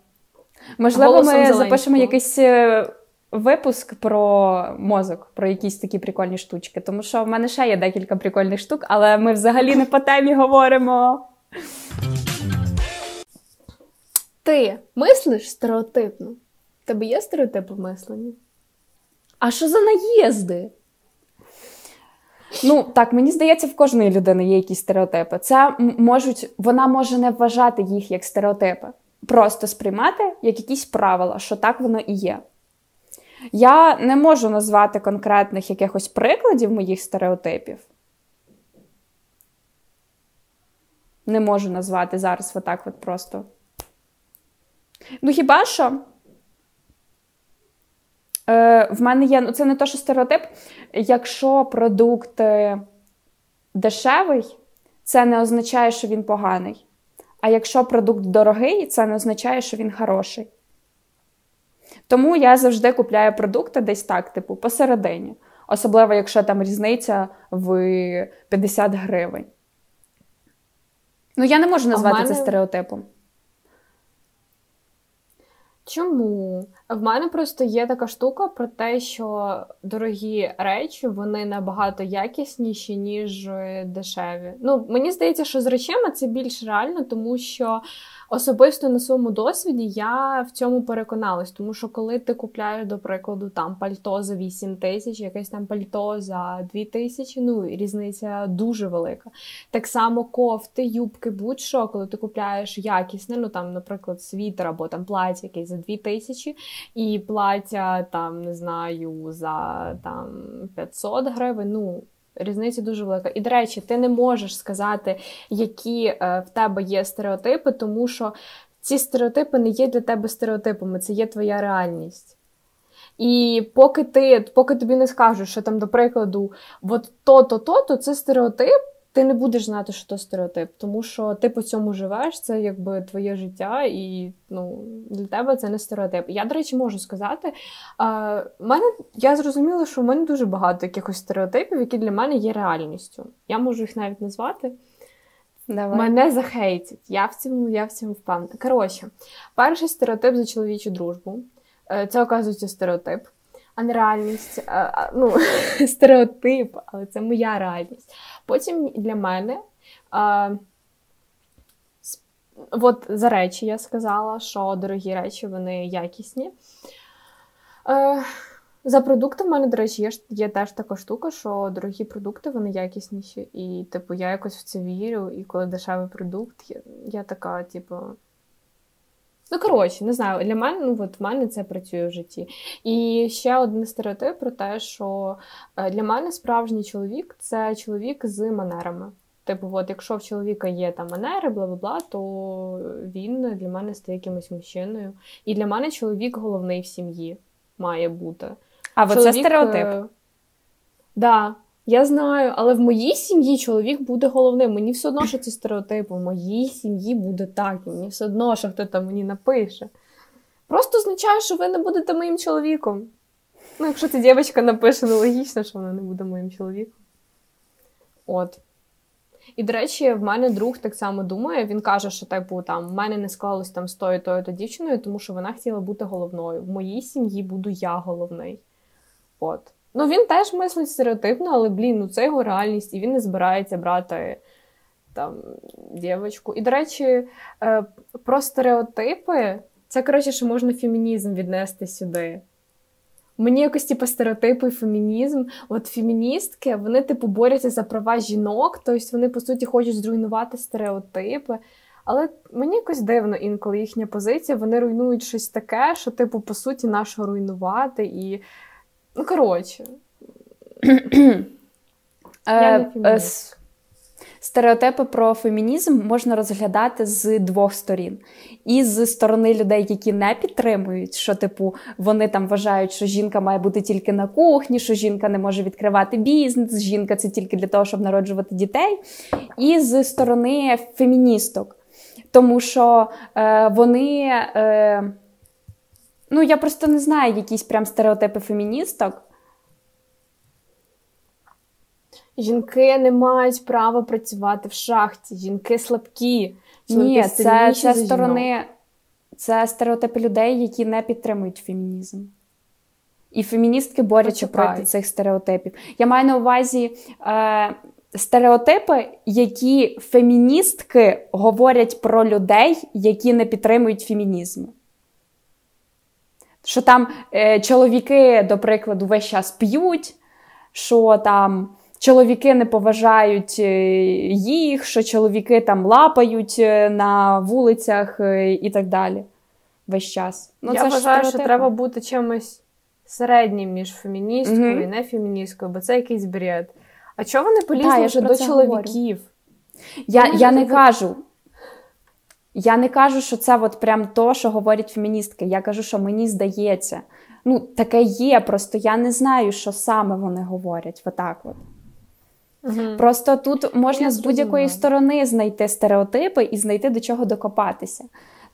Можливо, Голосом ми Зеленського. запишемо якийсь е, випуск про мозок, про якісь такі прикольні штучки. Тому що в мене ще є декілька прикольних штук, але ми взагалі не по темі говоримо. Ти мислиш стереотипно? Тебе є стереотипи в мисленні? А що за наїзди? Ну, так, мені здається, в кожної людини є якісь стереотипи. Це можуть, Вона може не вважати їх як стереотипи, просто сприймати як якісь правила, що так воно і є. Я не можу назвати конкретних якихось прикладів моїх стереотипів. Не можу назвати зараз отак от просто. Ну, хіба що? Е, В мене є, ну це не то, що стереотип. Якщо продукт е, дешевий, це не означає, що він поганий. А якщо продукт дорогий, це не означає, що він хороший. Тому я завжди купляю продукти десь так, типу, посередині. Особливо, якщо там різниця в 50 гривень. Ну, я не можу назвати мене... це стереотипом. Чому? В мене просто є така штука про те, що дорогі речі вони набагато якісніші, ніж дешеві. Ну, мені здається, що з речами це більш реально, тому що Особисто на своєму досвіді я в цьому переконалась, тому що коли ти купляєш, до прикладу, там пальто за 8 тисяч, якесь там пальто за 2 тисячі, ну різниця дуже велика. Так само кофти, юбки, будь-що, коли ти купляєш якісне, ну там, наприклад, світер або там плаття якесь за 2 тисячі, і плаття там, не знаю, за там 500 гривень. ну Різниця дуже велика. І, до речі, ти не можеш сказати, які е, в тебе є стереотипи, тому що ці стереотипи не є для тебе стереотипами, це є твоя реальність. І поки ти, поки тобі не скажуть, що там, до прикладу, от то-то, то-то, це стереотип, ти не будеш знати, що то стереотип, тому що ти по цьому живеш, це якби твоє життя, і ну, для тебе це не стереотип. Я, до речі, можу сказати, а, мене, я зрозуміла, що в мене дуже багато якихось стереотипів, які для мене є реальністю. Я можу їх навіть назвати. Давай. Мене захейтять. Я в цьому я в цьому впевнена. Коротше, перший стереотип за чоловічу дружбу. Е, це, оказується, стереотип а не реальність. А, ну, Стереотип, але це моя реальність. Потім для мене. А, От за речі я сказала, що дорогі речі, вони якісні. Е, За продукти в мене, до речі, є є теж така штука, що дорогі продукти вони якісніші. І, типу, я якось в це вірю, і коли дешевий продукт, я, я така, типу, Ну, коротше, не знаю, для мене ну, от в мене це працює в житті. І ще один стереотип про те, що е, для мене справжній чоловік це чоловік з манерами. Типу, от якщо в чоловіка є там манери, бла бла бла, то він для мене стає якимось мужчиною. І для мене чоловік головний в сім'ї має бути. А чоловік, це стереотип? Так. Е, да. Я знаю, але в моїй сім'ї чоловік буде головним. Мені все одно, що це стереотип. У моїй сім'ї буде так, і мені все одно, що хто там мені напише. Просто означає, що ви не будете моїм чоловіком. Ну, якщо ця дівчинка напише, ну логічно, що вона не буде моїм чоловіком. От. І, до речі, в мене друг так само думає. Він каже, що типу, там в мене не склалось там з тою тою то дівчиною, тому що вона хотіла бути головною. В моїй сім'ї буду я головний. От. Ну, він теж мислить стереотипно, але, блін, ну це його реальність, і він не збирається брати там дівчинку. І, до речі, е, про стереотипи, це, коротше, що можна фемінізм віднести сюди. Мені якось, типу, стереотипи фемінізм. От феміністки, вони, типу, борються за права жінок, тобто вони, по суті, хочуть зруйнувати стереотипи. Але мені якось дивно інколи їхня позиція, вони руйнують щось таке, що, типу, по суті, нащо руйнувати. І Ну, коротше. Е, е, стереотипи про фемінізм можна розглядати з двох сторін. І з сторони людей, які не підтримують, що, типу, вони там вважають, що жінка має бути тільки на кухні, що жінка не може відкривати бізнес, жінка це тільки для того, щоб народжувати дітей. І з сторони феміністок. Тому що е, вони. Е, Ну, я просто не знаю якісь прям стереотипи феміністок. Жінки не мають права працювати в шахті, жінки слабкі. Ні, це це сторони, це стереотипи людей, які не підтримують фемінізм. І феміністки борються проти цих стереотипів. Я маю на увазі е, стереотипи, які феміністки говорять про людей, які не підтримують фемінізм. Що там е, чоловіки, до прикладу, весь час п'ють, що там чоловіки не поважають е, їх, що чоловіки там лапають е, на вулицях е, і так далі. Весь час. Ну, Я це вважаю, що треба бути чимось середнім між феміністкою mm і нефеміністкою, бо це якийсь бред. А чого вони полізли до чоловіків? Я я не кажу. Я не кажу, що це от прям то, що говорять феміністки. Я кажу, що мені здається. Ну, таке є, просто я не знаю, що саме вони говорять. Отак от. Угу. Просто тут можна я з будь-якої сторони знайти стереотипи і знайти до чого докопатися.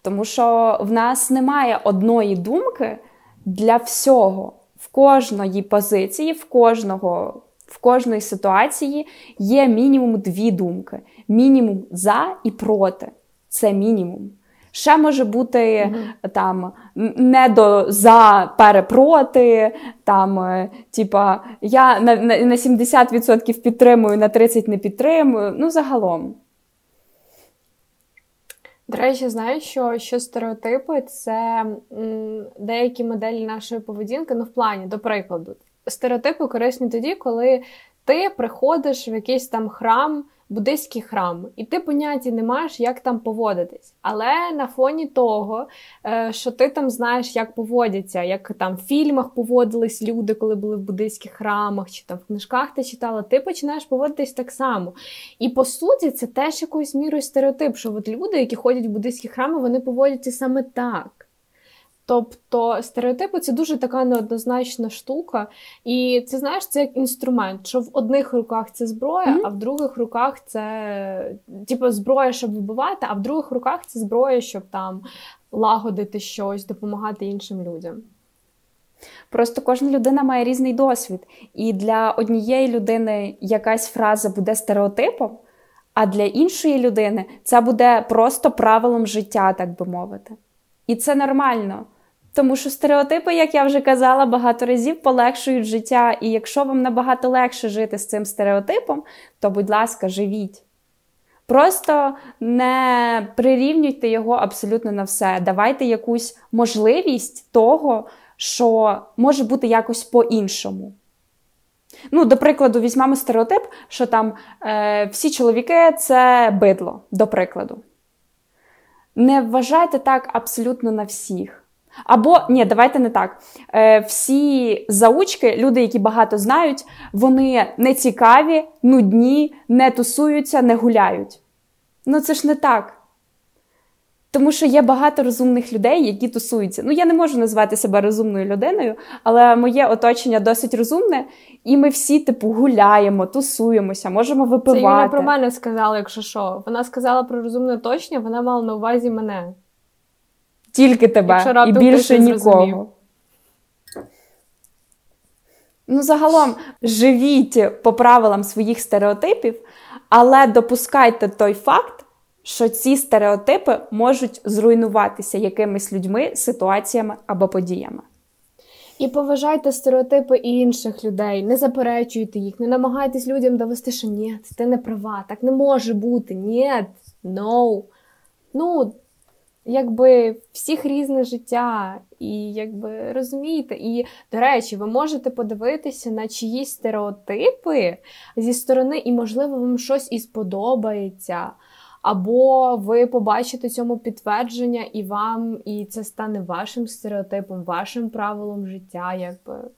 Тому що в нас немає одної думки для всього. В кожної позиції, в кожного, в кожної ситуації є мінімум дві думки: мінімум за і проти це мінімум. Ще може бути mm-hmm. там не до за перепроти, там, е, типа, я на, на, на 70% підтримую, на 30% не підтримую. Ну, загалом. До речі, знаєш, що що стереотипи це м, деякі моделі нашої поведінки, ну в плані, до прикладу, стереотипи корисні тоді, коли ти приходиш в якийсь там храм буддийський храм, і ти поняття не маєш, як там поводитись. Але на фоні того, е, що ти там знаєш, як поводяться, як там в фільмах поводились люди, коли були в буддийських храмах, чи там в книжках ти читала, ти починаєш поводитись так само. І по суті, це теж якоюсь мірою стереотип, що от люди, які ходять в буддийські храми, вони поводяться саме так. Тобто стереотипи це дуже така неоднозначна штука, і це знаєш, це як інструмент, що в одних руках це зброя, mm-hmm. а в других руках це типу, зброя, щоб вбивати, а в других руках це зброя, щоб там лагодити щось, допомагати іншим людям. Просто кожна людина має різний досвід, і для однієї людини якась фраза буде стереотипом, а для іншої людини це буде просто правилом життя, так би мовити. І це нормально. Тому що стереотипи, як я вже казала, багато разів полегшують життя. І якщо вам набагато легше жити з цим стереотипом, то, будь ласка, живіть. Просто не прирівнюйте його абсолютно на все. Давайте якусь можливість того, що може бути якось по-іншому. Ну, До прикладу, візьмемо стереотип, що там е, всі чоловіки це бидло, до прикладу. Не вважайте так абсолютно на всіх. Або ні, давайте не так. Е, Всі заучки, люди, які багато знають, вони не цікаві, нудні, не тусуються, не гуляють. Ну це ж не так. Тому що є багато розумних людей, які тусуються. Ну, я не можу назвати себе розумною людиною, але моє оточення досить розумне, і ми всі, типу, гуляємо, тусуємося, можемо випивати. Це Юля про мене сказала, якщо що. Вона сказала про розумне оточення, вона мала на увазі мене. Тільки тебе і більше нікого. Ну, загалом, живіть по правилам своїх стереотипів, але допускайте той факт, що ці стереотипи можуть зруйнуватися якимись людьми, ситуаціями або подіями. І поважайте стереотипи інших людей, не заперечуйте їх, не намагайтесь людям довести, що ні, ти не права, так не може бути. Ні, no. Ну, якби всіх різне життя, і якби розумієте. І, до речі, ви можете подивитися на чиїсь стереотипи зі сторони, і, можливо, вам щось і сподобається. Або ви побачите цьому підтвердження, і вам і це стане вашим стереотипом, вашим правилом життя, якби.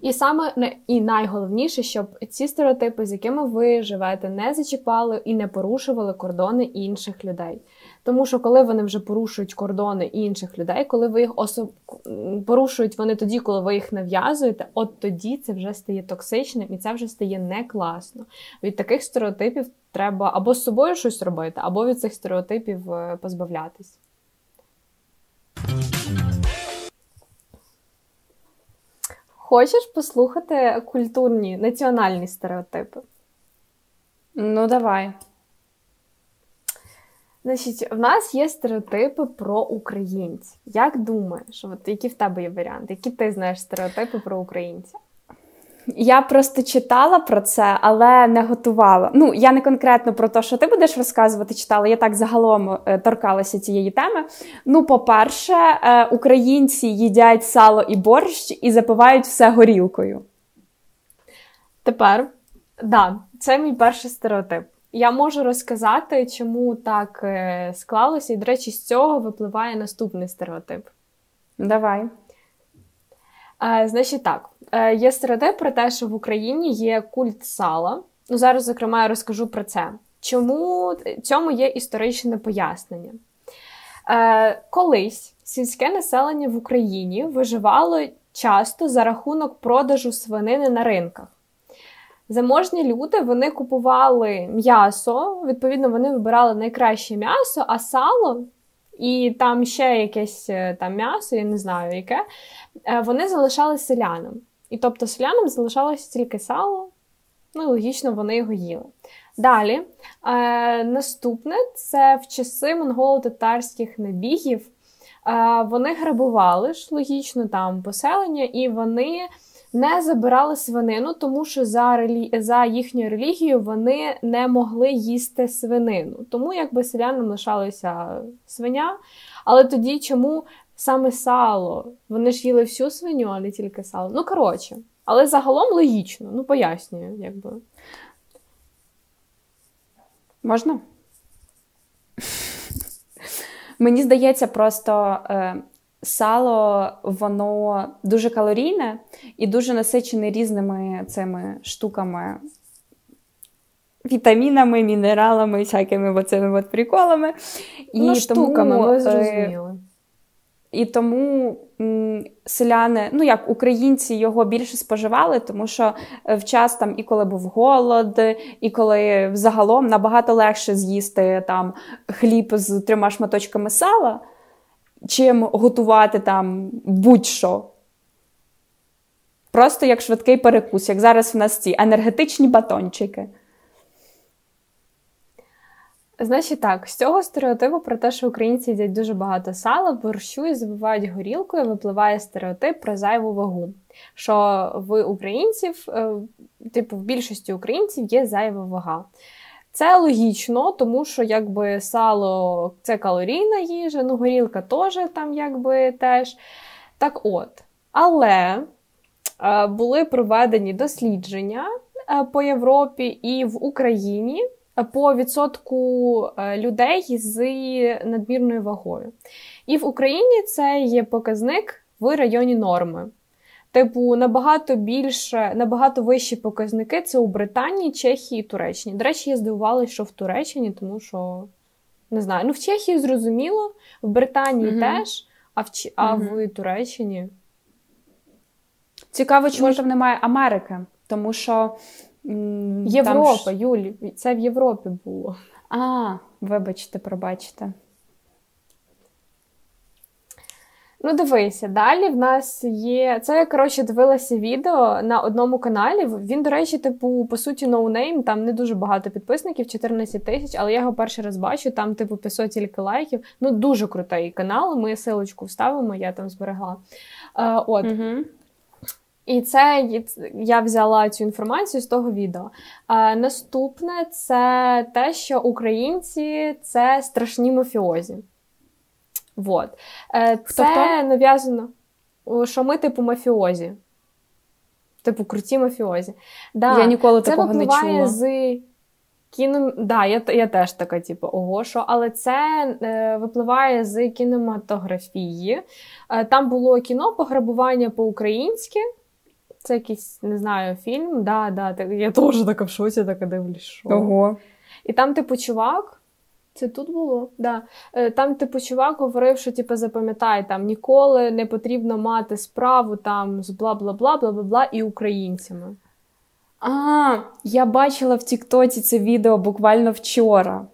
І саме і найголовніше, щоб ці стереотипи, з якими ви живете, не зачіпали і не порушували кордони інших людей. Тому що коли вони вже порушують кордони інших людей, коли ви їх особ... порушують вони тоді, коли ви їх нав'язуєте, от тоді це вже стає токсичним і це вже стає не класно. Від таких стереотипів треба або з собою щось робити, або від цих стереотипів е, позбавлятись. Хочеш послухати культурні національні стереотипи? Ну, давай. Значить, в нас є стереотипи про українців. Як думаєш, от які в тебе є варіанти? Які ти знаєш стереотипи про українців? Я просто читала про це, але не готувала. Ну, я не конкретно про те, що ти будеш розказувати, читала. Я так загалом е, торкалася цієї теми. Ну, по-перше, е, українці їдять сало і борщ і запивають все горілкою. Тепер, да, це мій перший стереотип. Я можу розказати, чому так е, склалося, і, до речі, з цього випливає наступний стереотип. Давай. Е, Значить, так, е, є стереотип про те, що в Україні є культ сала. Ну, Зараз, зокрема, я розкажу про це. Чому цьому є історичне пояснення? Е, Колись сільське населення в Україні виживало часто за рахунок продажу свинини на ринках. Заможні люди вони купували м'ясо, відповідно, вони вибирали найкраще м'ясо, а сало і там ще якесь е, там м'ясо, я не знаю яке, е, вони залишали селянам. І тобто селянам залишалося тільки сало Ну, логічно, вони його їли. Далі, е, наступне це в часи монголо-татарських набігів. Е, вони грабували ж логічно там поселення, і вони не забирали свинину, тому що за релі... за їхньою релігією вони не могли їсти свинину. Тому якби селянам лишалася свиня. Але тоді чому саме сало? Вони ж їли всю свиню, а не тільки сало. Ну, коротше, але загалом логічно, ну пояснюю, якби. Можна? Мені здається, просто е, сало воно дуже калорійне і дуже насичене різними цими штуками, вітамінами, мінералами, всякими оцими от приколами. І ну, штуками, тому, ми е, зрозуміли. І тому селяни, ну як українці його більше споживали, тому що е, в час там і коли був голод, і коли взагалом набагато легше з'їсти там хліб з трьома шматочками сала, чим готувати там будь-що. Просто як швидкий перекус, як зараз в нас ці енергетичні батончики. Значить так, з цього стереотипу про те, що українці їдять дуже багато сала, борщу і забивають горілкою, випливає стереотип про зайву вагу. Що в українців, е, типу, в більшості українців є зайва вага. Це логічно, тому що якби сало це калорійна їжа, ну горілка теж там якби теж. Так от. Але е, були проведені дослідження е, по Європі і в Україні по відсотку е, людей з надмірною вагою. І в Україні це є показник в районі норми. Типу, набагато більше, набагато вищі показники це у Британії, Чехії і Туреччині. До речі, я здивувалася, що в Туреччині, тому що не знаю. Ну, в Чехії зрозуміло, в Британії угу. теж, а в а угу. в Туреччині. Цікаво, чому Мож... там немає Америки, тому що Європа, там... Юлі, це в Європі було. А, вибачте, пробачте. Ну, дивися, далі в нас є. Це я коротше дивилася відео на одному каналі. Він, до речі, типу, по суті, ноунейм, там не дуже багато підписників, 14 тисяч, але я його перший раз бачу, там, типу, 500 тільки лайків. Ну, дуже крутий канал. Ми ссилочку вставимо, я там зберегла. Е, От. Угу. І це я взяла цю інформацію з того відео. А, Наступне це те, що українці це страшні мафіозі. Вот. Е, це Хто? нав'язано, що ми, типу, мафіозі. Типу, круті мафіозі. Да, Я ніколи це такого не чула. з кіно... Да, я я теж така, типу, ого, що, але це е, випливає з кінематографії. Е, там було кіно пограбування по-українськи. Це якийсь, не знаю, фільм. Да, да, Я теж така в шоці, така дивлюсь. що. Ого. І там, типу, чувак. Це тут було? Да. Е, там, типу, чувак говорив, що типу, запам'ятай, там ніколи не потрібно мати справу там з бла бла бла бла бла бла і українцями. А, я бачила в Тіктоці це відео буквально вчора.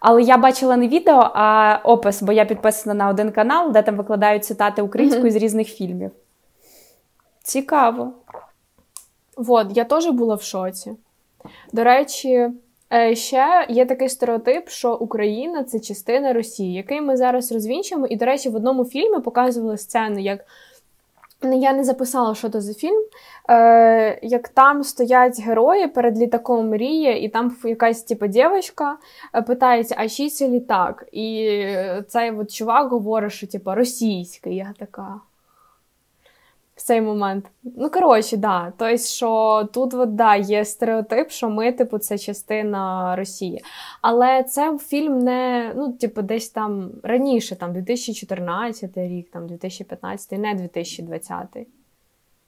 Але я бачила не відео, а опис, бо я підписана на один канал, де там викладають цитати українською з різних фільмів. Цікаво. Вот, я теж була в шоці. До речі, ще є такий стереотип, що Україна це частина Росії, який ми зараз розвінчимо. І, до речі, в одному фільмі показували сцену, як ну, я не записала, що це за фільм. Е, Як там стоять герої перед літаком мріє, і там якась типу, дівчинка е, питається, а чий це літак? І цей от чувак говорить, що типу, російський. Я така в цей момент. Ну, коротше, да. Тобто, що тут от, да, є стереотип, що ми, типу, це частина Росії. Але це фільм не, ну, типу, десь там раніше, там 2014 рік, там 2015, не 2020.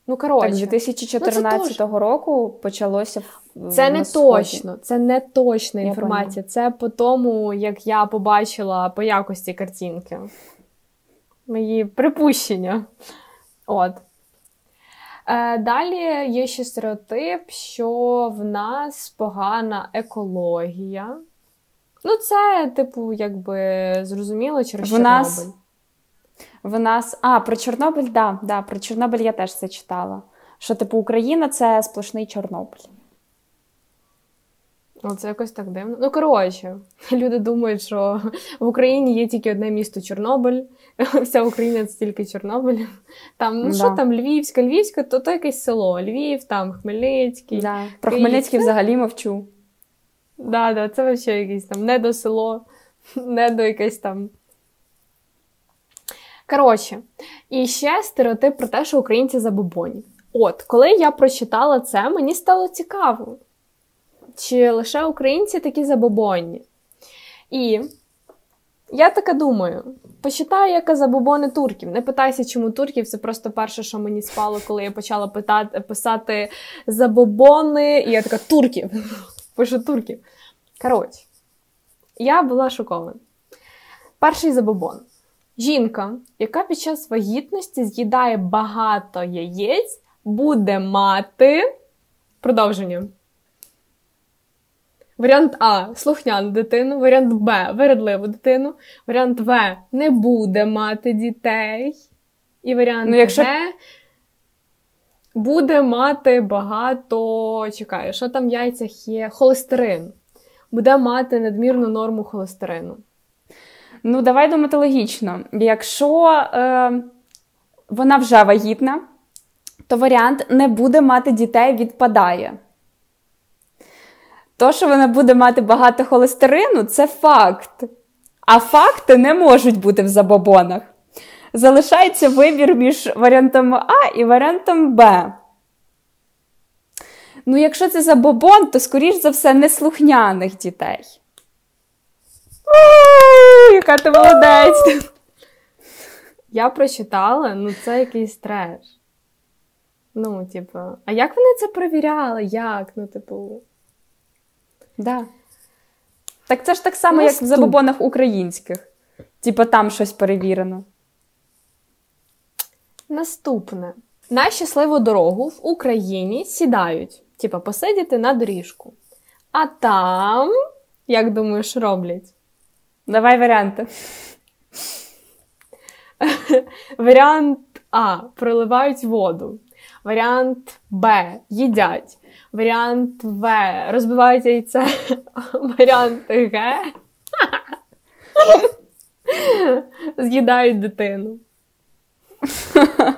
Ну, коротше. Так, 2014 ну, року почалося в Це не точно, це не точна я інформація. Поняла. Це по тому, як я побачила по якості картинки. Мої припущення. От. Е, далі є ще стереотип, що в нас погана екологія. Ну, це, типу, якби зрозуміло через в Чорнобиль. Нас... В нас. А, про Чорнобиль, да, да, про Чорнобиль я теж це читала. Що, типу, Україна це сплошний Чорнобиль. Ну, це якось так дивно. Ну, коротше, люди думають, що в Україні є тільки одне місто Чорнобиль, вся Україна це тільки Чорнобиль. Там, ну що там, Львівська, Львівська, то то якесь село. Львів, там Хмельницький. Да. Про Хмельницький взагалі мовчу. Да, да, це взагалі якесь там не до село, не до якесь там. Коротше, і ще стереотип про те, що українці забобоні. От, коли я прочитала це, мені стало цікаво, чи лише українці такі забобонні. І я така думаю: почитаю, яка забобони турків. Не питайся, чому турків. Це просто перше, що мені спало, коли я почала питати, писати забобони, і я така турків. Пишу турків. Коротше, я була шокована. Перший забобон. Жінка, яка під час вагітності з'їдає багато яєць, буде мати продовження. Варіант А слухняну дитину, варіант Б вередливу дитину, варіант В не буде мати дітей. І варіант ну, якщо... Г буде мати багато. Чекаю, що там в яйцях є? Холестерин. Буде мати надмірну норму холестерину. Ну, давай думати логічно. Якщо е, вона вже вагітна, то варіант не буде мати дітей відпадає. То, що вона буде мати багато холестерину, це факт. А факти не можуть бути в забобонах. Залишається вибір між варіантом А і варіантом Б. Ну, якщо це забобон, то, скоріш за все, неслухняних дітей. Яка ти молодець! Я прочитала, ну це якийсь треш. Ну, типу, а як вони це перевіряли? Як? Ну, типу. Да. Так це ж так само, як в забобонах українських. Типу, там щось перевірено. Наступне. На щасливу дорогу в Україні сідають, типу, посидіти на доріжку. А там, як думаєш, роблять? Давай варіанти. Варіант А. Проливають воду. Варіант Б. Їдять. Варіант В. Розбивають яйце. Варіант Г. З'їдають дитину.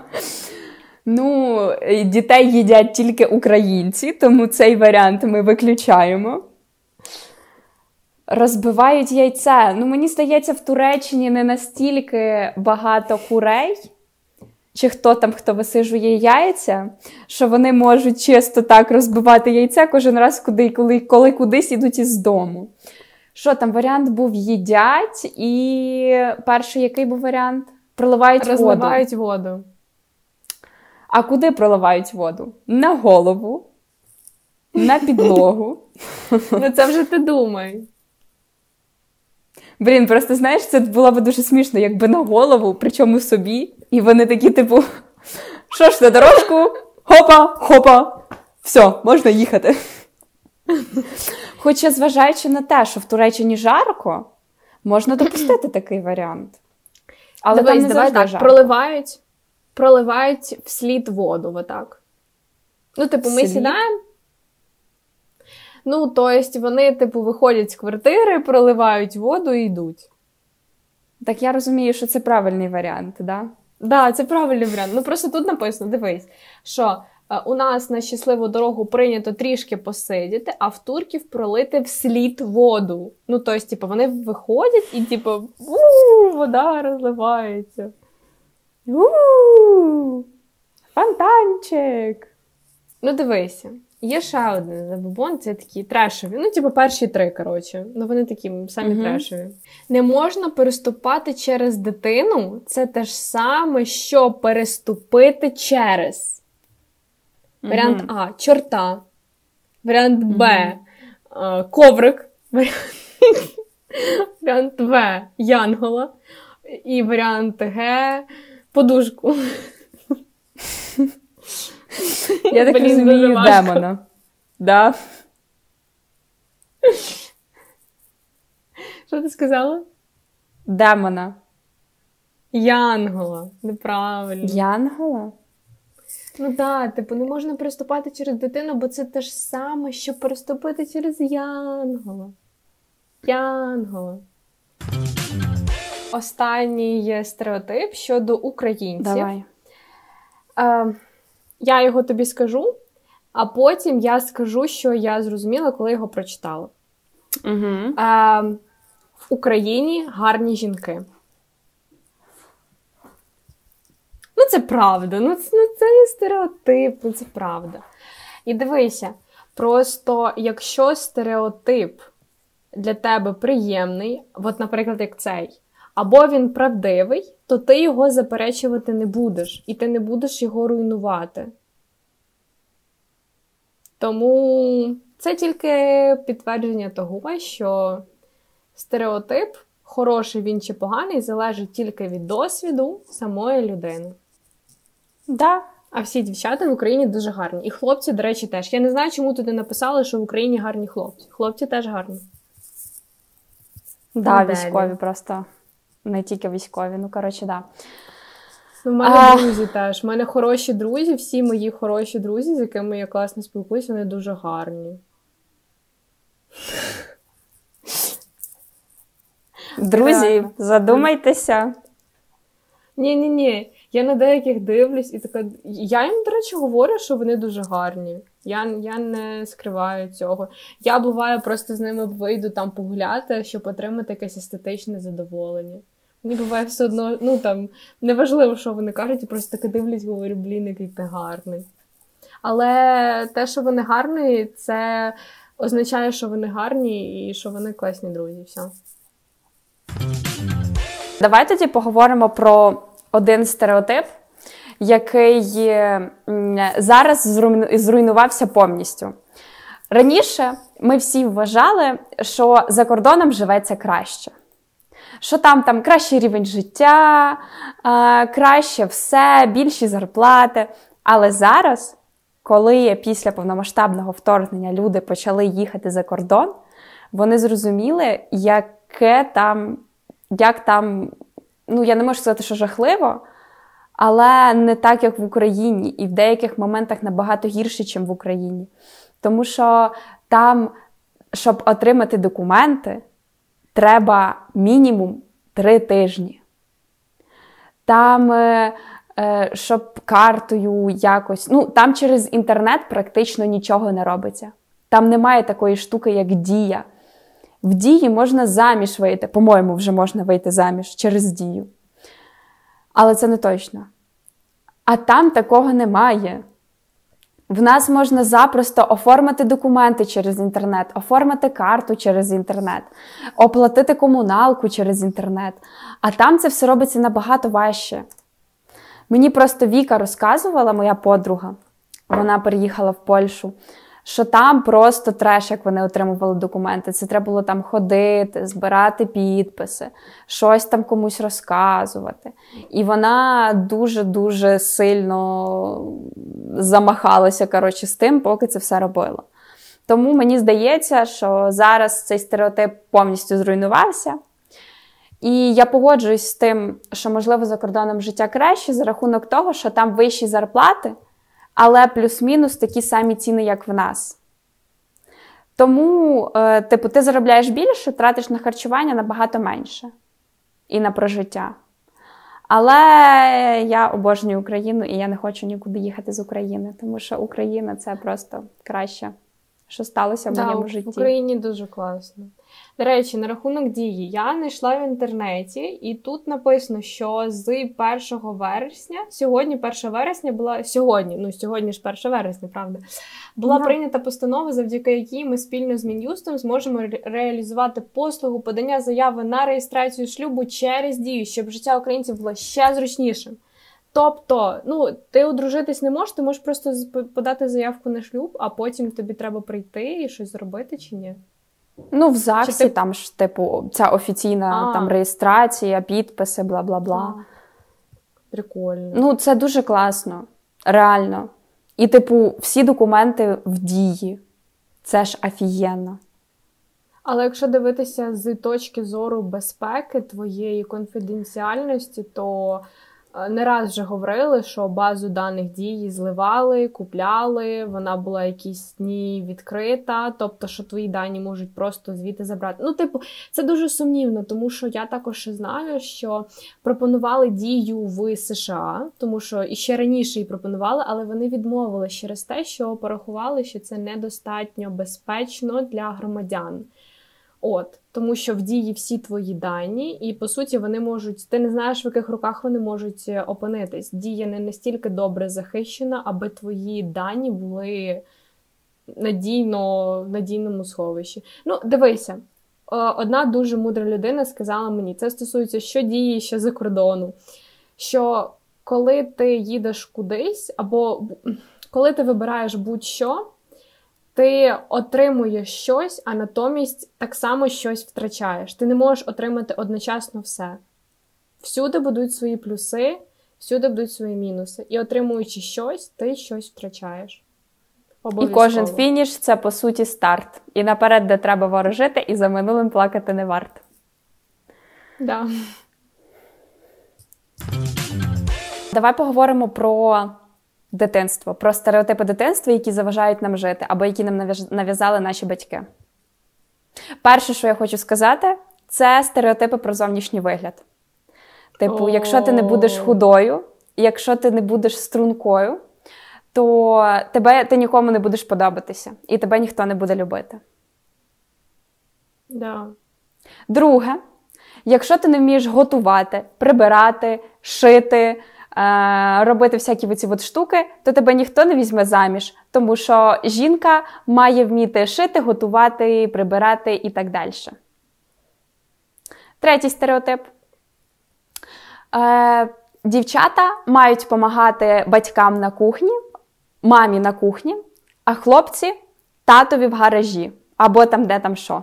Ну, дітей їдять тільки українці, тому цей варіант ми виключаємо. Розбивають яйце. Ну, мені здається, в Туреччині не настільки багато курей, чи хто там хто висижує яйця, що вони можуть чисто так розбивати яйця кожен раз, куди, коли, коли кудись ідуть із дому. Що там, варіант був їдять, і перший який був варіант? Проливають воду. Воду. А куди проливають воду? На голову, на підлогу. Ну це вже ти думай. Блін, просто знаєш, це було б дуже смішно, якби на голову, причому собі. І вони такі, типу, що ж на дорожку? Хопа, хопа, все, можна їхати. Хоча, зважаючи на те, що в Туреччині жарко, можна допустити такий варіант. Але Дивись, там не давай так, жарко. проливають проливають вслід воду. отак. Ну, типу, ми сідаємо. Ну, тобто, вони, типу, виходять з квартири, проливають воду і йдуть. Так я розумію, що це правильний варіант, так? Да? Да, це правильний варіант. Ну просто тут написано: дивись, що е, у нас на щасливу дорогу прийнято трішки посидіти, а в турків пролити вслід воду. Ну, тобто, типу, вони виходять і, типу, у вода розливається. У-у-у! Фонтанчик! Ну, дивися. Є ще один забобон, це такі трешові. Ну, типу, перші три, коротше. Ну, вони такі самі uh трешові. Не можна переступати через дитину. Це те ж саме, що переступити через. Варіант uh А чорта. Варіант Б uh коврик. Варіант В Янгола. І варіант Г подушку. Я так розумію демона. Да. Що ти сказала? Демона. Янгола. Неправильно. Янгола? Ну так, типу, не можна переступати через дитину, бо це те ж саме, що переступити через Янгола. Янгола. Останній стереотип щодо українців. Давай. Е, я його тобі скажу, а потім я скажу, що я зрозуміла, коли його прочитала. Угу. Е, в Україні гарні жінки. Ну, це правда. Ну, це, ну, це не стереотип, ну це правда. І дивися, просто якщо стереотип для тебе приємний, от, наприклад, як цей, або він правдивий, то ти його заперечувати не будеш, і ти не будеш його руйнувати. Тому це тільки підтвердження того, що стереотип, хороший він чи поганий, залежить тільки від досвіду самої людини. Да. А всі дівчата в Україні дуже гарні. І хлопці, до речі, теж. Я не знаю, чому туди написали, що в Україні гарні хлопці. Хлопці теж гарні. Да, Моделі. військові просто. Не тільки військові, ну коротше, да. Ну, мене А. друзі теж. У мене хороші друзі, всі мої хороші друзі, з якими я класно спілкуюся, вони дуже гарні. Друзі, задумайтеся. Ні, ні, ні. Я на деяких дивлюсь і така. Я їм, до речі, говорю, що вони дуже гарні. Я, я не скриваю цього. Я буває просто з ними вийду там погуляти, щоб отримати якесь естетичне задоволення. Мені буває все одно, ну там неважливо, що вони кажуть, я просто таке дивлюсь, говорю, блін, який ти гарний. Але те, що вони гарні, це означає, що вони гарні і що вони класні друзі. Все. Давай тоді поговоримо про один стереотип, який зараз зруйнувався повністю. Раніше ми всі вважали, що за кордоном живеться краще. Що там, там кращий рівень життя, краще все, більші зарплати. Але зараз, коли після повномасштабного вторгнення люди почали їхати за кордон, вони зрозуміли, яке там, як там, ну я не можу сказати, що жахливо, але не так, як в Україні, і в деяких моментах набагато гірше, ніж в Україні. Тому що там, щоб отримати документи, треба мінімум три тижні. Там, е, е, щоб картою якось. Ну, там через інтернет практично нічого не робиться. Там немає такої штуки, як дія. В дії можна заміж вийти. По-моєму, вже можна вийти заміж через дію. Але це не точно. А там такого немає. В нас можна запросто оформити документи через інтернет, оформити карту через інтернет, оплатити комуналку через інтернет. А там це все робиться набагато важче. Мені просто Віка розказувала, моя подруга, вона переїхала в Польщу, що там просто треш, як вони отримували документи. Це треба було там ходити, збирати підписи, щось там комусь розказувати. І вона дуже-дуже сильно замахалася коротше, з тим, поки це все робила. Тому мені здається, що зараз цей стереотип повністю зруйнувався. І я погоджуюсь з тим, що, можливо, за кордоном життя краще за рахунок того, що там вищі зарплати, але плюс-мінус такі самі ціни, як в нас. Тому, е, типу, ти заробляєш більше, тратиш на харчування набагато менше і на прожиття. Але я обожнюю Україну і я не хочу нікуди їхати з України, тому що Україна це просто краще, що сталося в Да, моєму в житті. Україні дуже класно. До речі, на рахунок дії, я знайшла в інтернеті, і тут написано, що з 1 вересня, сьогодні 1 вересня була сьогодні, ну сьогодні ж 1 вересня, правда, була Да. прийнята постанова, завдяки якій ми спільно з Мін'юстом зможемо ре- реалізувати послугу подання заяви на реєстрацію шлюбу через дію, щоб життя українців було ще зручнішим. Тобто, ну, ти одружитись не можеш, ти можеш просто подати заявку на шлюб, а потім тобі треба прийти і щось зробити чи ні? Ну, в ЗАГСі ти- там ж, типу, ця офіційна А. там реєстрація, підписи, бла бла бла. Прикольно. Ну, це дуже класно, реально. І, типу, всі документи в дії. Це ж офігенно. Але якщо дивитися з точки зору безпеки твоєї конфіденціальності, то не раз вже говорили, що базу даних дії зливали, купляли, вона була якісь дні відкрита, тобто, що твої дані можуть просто звідти забрати. Ну, типу, це дуже сумнівно, тому що я також знаю, що пропонували дію в США, тому що і ще раніше її пропонували, але вони відмовили через те, що порахували, що це недостатньо безпечно для громадян. От, тому що в дії всі твої дані, і по суті вони можуть. Ти не знаєш, в яких руках вони можуть е, опинитись. Дія не настільки добре захищена, аби твої дані були надійно в надійному сховищі. Ну, дивися, одна дуже мудра людина сказала мені: це стосується що дії ще за кордону. Що коли ти їдеш кудись, або коли ти вибираєш будь-що ти отримуєш щось, а натомість так само щось втрачаєш. Ти не можеш отримати одночасно все. Всюди будуть свої плюси, всюди будуть свої мінуси. І отримуючи щось, ти щось втрачаєш. І кожен фініш це по суті старт. І наперед, де треба ворожити, і за минулим плакати не варто. Да. Давай поговоримо про дитинство, про стереотипи дитинства, які заважають нам жити, або які нам нав'язали наші батьки. Перше, що я хочу сказати, це стереотипи про зовнішній вигляд. Типу, якщо ти не будеш худою, якщо ти не будеш стрункою, то тебе ти нікому не будеш подобатися, і тебе ніхто не буде любити. Да. Друге, якщо ти не вмієш готувати, прибирати, шити, робити всякі оці от штуки, то тебе ніхто не візьме заміж, тому що жінка має вміти шити, готувати, прибирати і так далі. Третій стереотип. Е, Дівчата мають допомагати батькам на кухні, мамі на кухні, а хлопці татові в гаражі або там, де там що.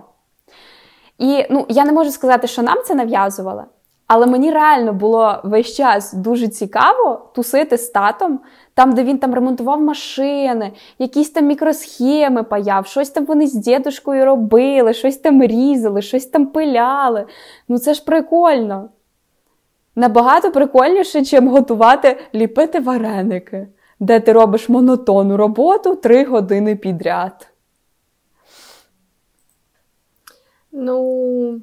І ну, я не можу сказати, що нам це нав'язували, але мені реально було весь час дуже цікаво тусити з татом, там, де він там ремонтував машини, якісь там мікросхеми паяв, щось там вони з дідушкою робили, щось там різали, щось там пиляли. Ну це ж прикольно. Набагато прикольніше, чим готувати, ліпити вареники, де ти робиш монотонну роботу три години підряд. Ну.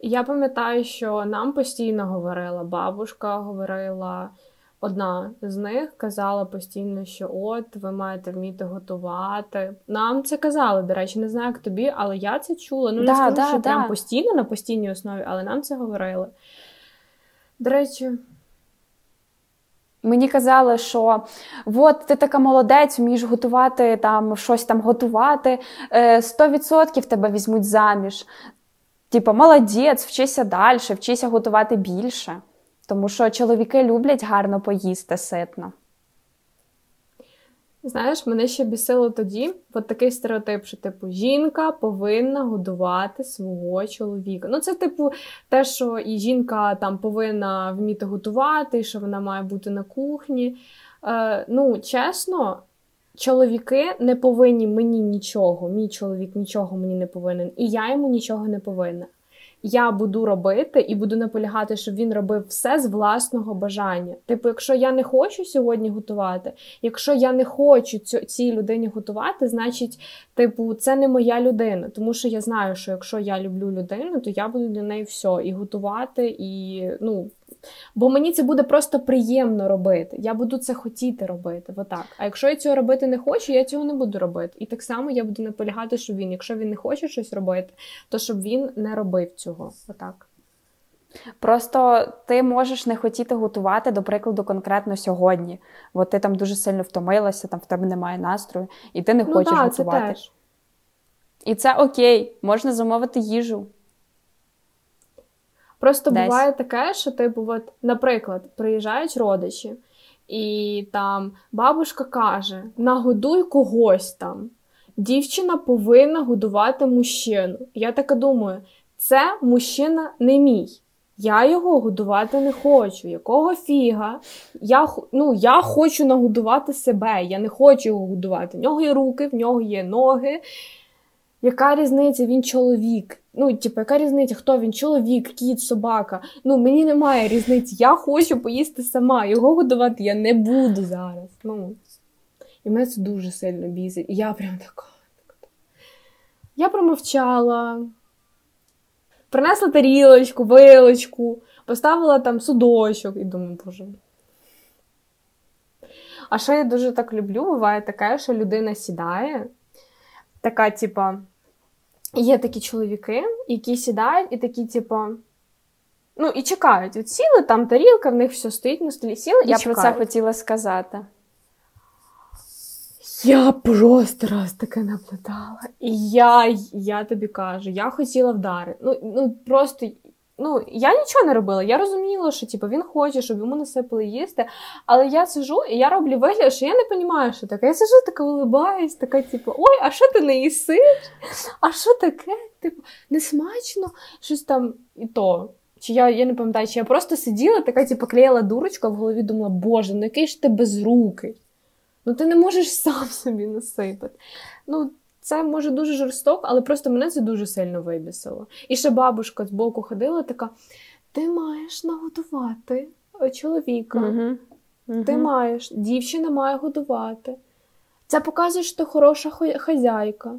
Я пам'ятаю, що нам постійно говорила бабушка, говорила одна з них, казала постійно, що от ви маєте вміти готувати. Нам це казали, до речі, не знаю, як тобі, але я це чула. Ну, не скажу, да, що да. прям постійно на постійній основі, але нам це говорили. До речі. Мені казали, що от ти така молодець, вмієш готувати там щось там готувати, 100% е, тебе візьмуть заміж. Типу, молодець, вчися далі, вчися готувати більше. Тому що чоловіки люблять гарно поїсти ситно. Знаєш, мене ще бісило тоді от такий стереотип, що, типу, жінка повинна годувати свого чоловіка. Ну, це, типу, те, що і жінка там повинна вміти готувати, що вона має бути на кухні. Е, Ну, чесно, чоловіки не повинні мені нічого, мій чоловік нічого мені не повинен, і я йому нічого не повинна. Я буду робити і буду наполягати, щоб він робив все з власного бажання. Типу, якщо я не хочу сьогодні готувати, якщо я не хочу цю, цій людині готувати, значить, типу, це не моя людина. Тому що я знаю, що якщо я люблю людину, то я буду для неї все і готувати, і ну Бо мені це буде просто приємно робити. Я буду це хотіти робити. Отак. А якщо я цього робити не хочу, я цього не буду робити. І так само я буду наполягати, щоб він, якщо він не хоче щось робити, то щоб він не робив цього. Отак. Просто ти можеш не хотіти готувати, до прикладу, конкретно сьогодні. Бо ти там дуже сильно втомилася, там в тебе немає настрою, і ти не ну, хочеш да, готувати. Це теж. І це окей, можна замовити їжу. Просто Десь. буває таке, що типу, от, наприклад, приїжджають родичі, і там бабушка каже: нагодуй когось там. Дівчина повинна годувати мужчину. Я така думаю, це мужчина не мій. Я його годувати не хочу. Якого фіга? Я ну, я хочу нагодувати себе. Я не хочу його годувати. В нього є руки, в нього є ноги. Яка різниця, він чоловік? Ну, типу, яка різниця, хто він? Чоловік, кіт, собака. Ну, мені немає різниці. Я хочу поїсти сама. Його годувати я не буду зараз. Ну, І мене це дуже сильно бісить. І я прям така. Я промовчала, принесла тарілочку, вилочку, поставила там судочок і думаю, боже. А що я дуже так люблю, буває таке, що людина сідає, така, типа, є такі чоловіки, які сідають, і такі, типа, ну, і чекають. От сіли, там тарілка, в них все стоїть на столі, сіли і Я чекають. про це хотіла сказати. Я просто раз таке наблюдала. І я я тобі кажу, я хотіла вдарити. Ну, ну просто ну, я нічого не робила. Я розуміла, що типу, він хоче, щоб йому насипали їсти. Але я сижу і я роблю вигляд, що я не розумію, що таке. Я сижу, така улибаюсь, така, типу, ой, а що ти не їсиш? А що таке? Типу, не смачно, щось там і то. Чи я я не пам'ятаю, чи я просто сиділа, така, типу, клеїла дурочка в голові, думала, боже, ну який ж ти безрукий. Ну, ти не можеш сам собі насипати. Ну, це може дуже жорстоко, але просто мене це дуже сильно вибісило. І ще бабушка з боку ходила, така: ти маєш нагодувати чоловіка. Угу. Угу. Ти маєш, дівчина має годувати. Це показує, що ти хороша хазяйка.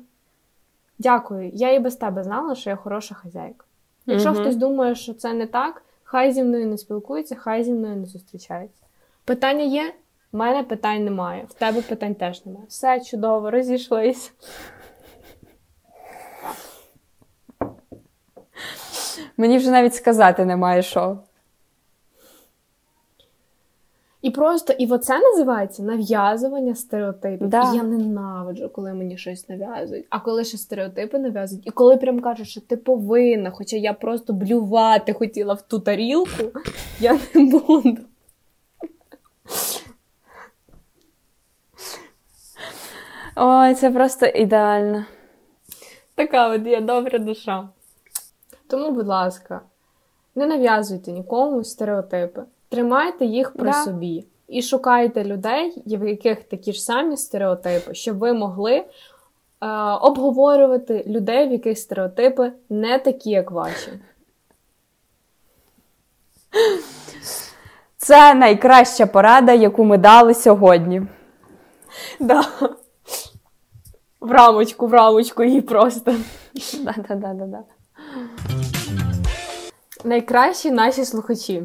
Дякую. Я і без тебе знала, що я хороша хазяйка. Якщо Мгм. хтось думає, що це не так, хай зі мною не спілкується, хай зі мною не зустрічається. Питання є? У мене питань немає. В тебе питань теж немає. Все чудово, розійшлися. Мені вже навіть сказати немає що. І просто, і оце називається нав'язування стереотипів. Да. І я ненавиджу, коли мені щось нав'язують. А коли ще стереотипи нав'язують, і коли прям кажуть, що ти повинна, хоча я просто блювати хотіла в ту тарілку, я не буду. Ой, це просто ідеально. Така от я добра душа. Тому, будь ласка, не нав'язуйте нікому стереотипи. Тримайте їх при Да. собі і шукайте людей, в яких такі ж самі стереотипи, щоб ви могли е, обговорювати людей, в яких стереотипи не такі, як ваші. Це найкраща порада, яку ми дали сьогодні. Да. В рамочку, в рамочку її просто. Да-да-да-да-да. Найкращі наші слухачі.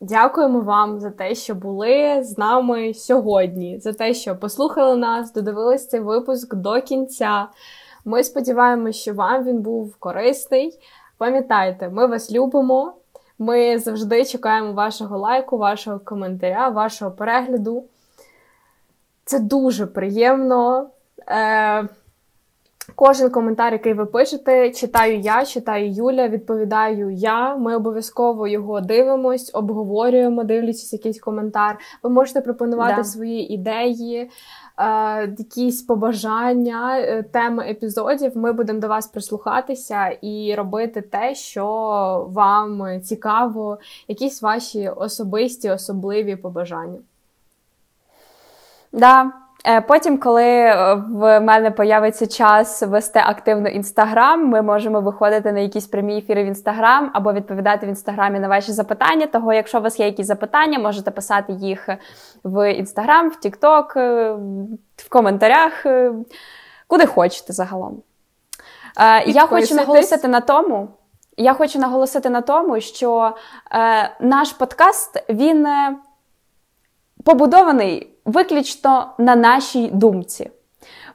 Дякуємо вам за те, що були з нами сьогодні, за те, що послухали нас, додивились цей випуск до кінця. Ми сподіваємося, що вам він був корисний. Пам'ятайте, ми вас любимо. Ми завжди чекаємо вашого лайку, вашого коментаря, вашого перегляду. Це дуже приємно. Е, Кожен коментар, який ви пишете, читаю я, читаю Юля, відповідаю я. Ми обов'язково його дивимось, обговорюємо, дивлячись якийсь коментар. Ви можете пропонувати Да. свої ідеї, е, якісь побажання, е, теми епізодів. Ми будемо до вас прислухатися і робити те, що вам цікаво, якісь ваші особисті, особливі побажання. Да. Е, Потім, коли е, в мене появиться час вести активно інстаграм, ми можемо виходити на якісь прямі ефіри в інстаграм або відповідати в інстаграмі на ваші запитання. Того, якщо у вас є якісь запитання, можете писати їх в інстаграм, в Тікток, е, в коментарях, куди хочете загалом. Я хочу наголосити на тому. Я хочу наголосити на тому, що е, наш подкаст він побудований виключно на нашій думці.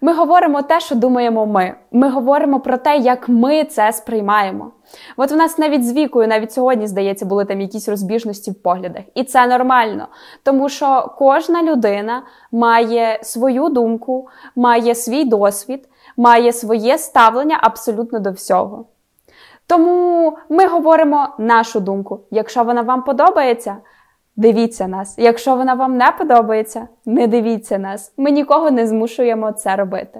Ми говоримо те, що думаємо ми. Ми говоримо про те, як ми це сприймаємо. От в нас навіть з вікою, навіть сьогодні, здається, були там якісь розбіжності в поглядах. І це нормально, тому що кожна людина має свою думку, має свій досвід, має своє ставлення абсолютно до всього. Тому ми говоримо нашу думку. Якщо вона вам подобається, дивіться нас. Якщо вона вам не подобається, не дивіться нас. Ми нікого не змушуємо це робити.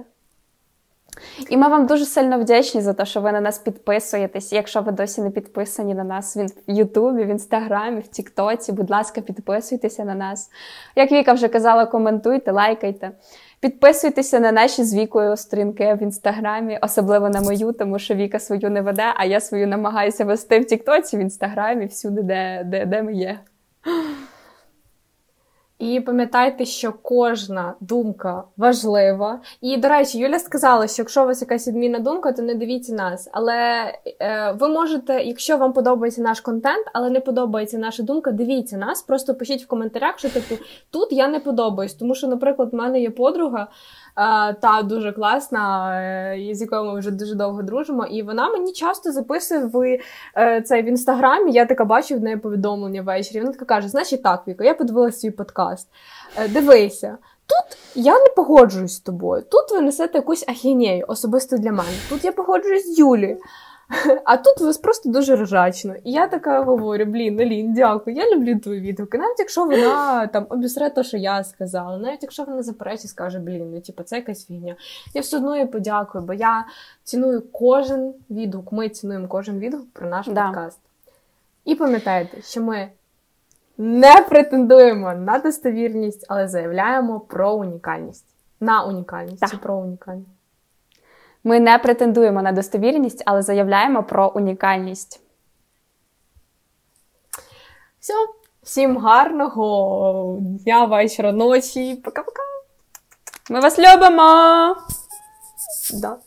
І ми вам дуже сильно вдячні за те, що ви на нас підписуєтесь. Якщо ви досі не підписані на нас в Ютубі, в Інстаграмі, в Тіктоці, будь ласка, підписуйтеся на нас. Як Віка вже казала, коментуйте, лайкайте. Підписуйтеся на наші з вікою сторінки в інстаграмі, особливо на мою, тому що Віка свою не веде, а я свою намагаюся вести в Тіктоці, в інстаграмі, всюди, де, де, де ми є. І пам'ятайте, що кожна думка важлива. І, до речі, Юля сказала, що якщо у вас якась відмінна думка, то не дивіться нас. Але е, ви можете, якщо вам подобається наш контент, але не подобається наша думка, дивіться нас. Просто пишіть в коментарях, що типу тут я не подобаюсь. Тому що, наприклад, в мене є подруга. Та дуже класна, е, з якою ми вже дуже довго дружимо. І вона мені часто записує в це в інстаграмі. Я така бачу в неї повідомлення ввечері. Вона така каже: Значить так, Віка, я подивилася свій подкаст. Е, дивися. Тут я не погоджуюсь з тобою. Тут ви несете якусь ахінею, особисто для мене. Тут я погоджуюсь з Юлією. А тут у вас просто дуже ржачно. І я така говорю: блін, Алін, дякую, я люблю твої відгуки. Навіть якщо вона там обісре те, що я сказала, навіть якщо вона заперечить, скаже, блін, ну типу, це якась фігня. Я все одно їй подякую, бо я ціную кожен відгук. Ми цінуємо кожен відгук про наш да. подкаст. І пам'ятайте, що ми не претендуємо на достовірність, але заявляємо про унікальність. На унікальність чи про унікальність. Ми не претендуємо на достовірність, але заявляємо про унікальність. Все. Всім гарного дня, вечора, ночі. Пока-пока. Ми вас любимо! Да.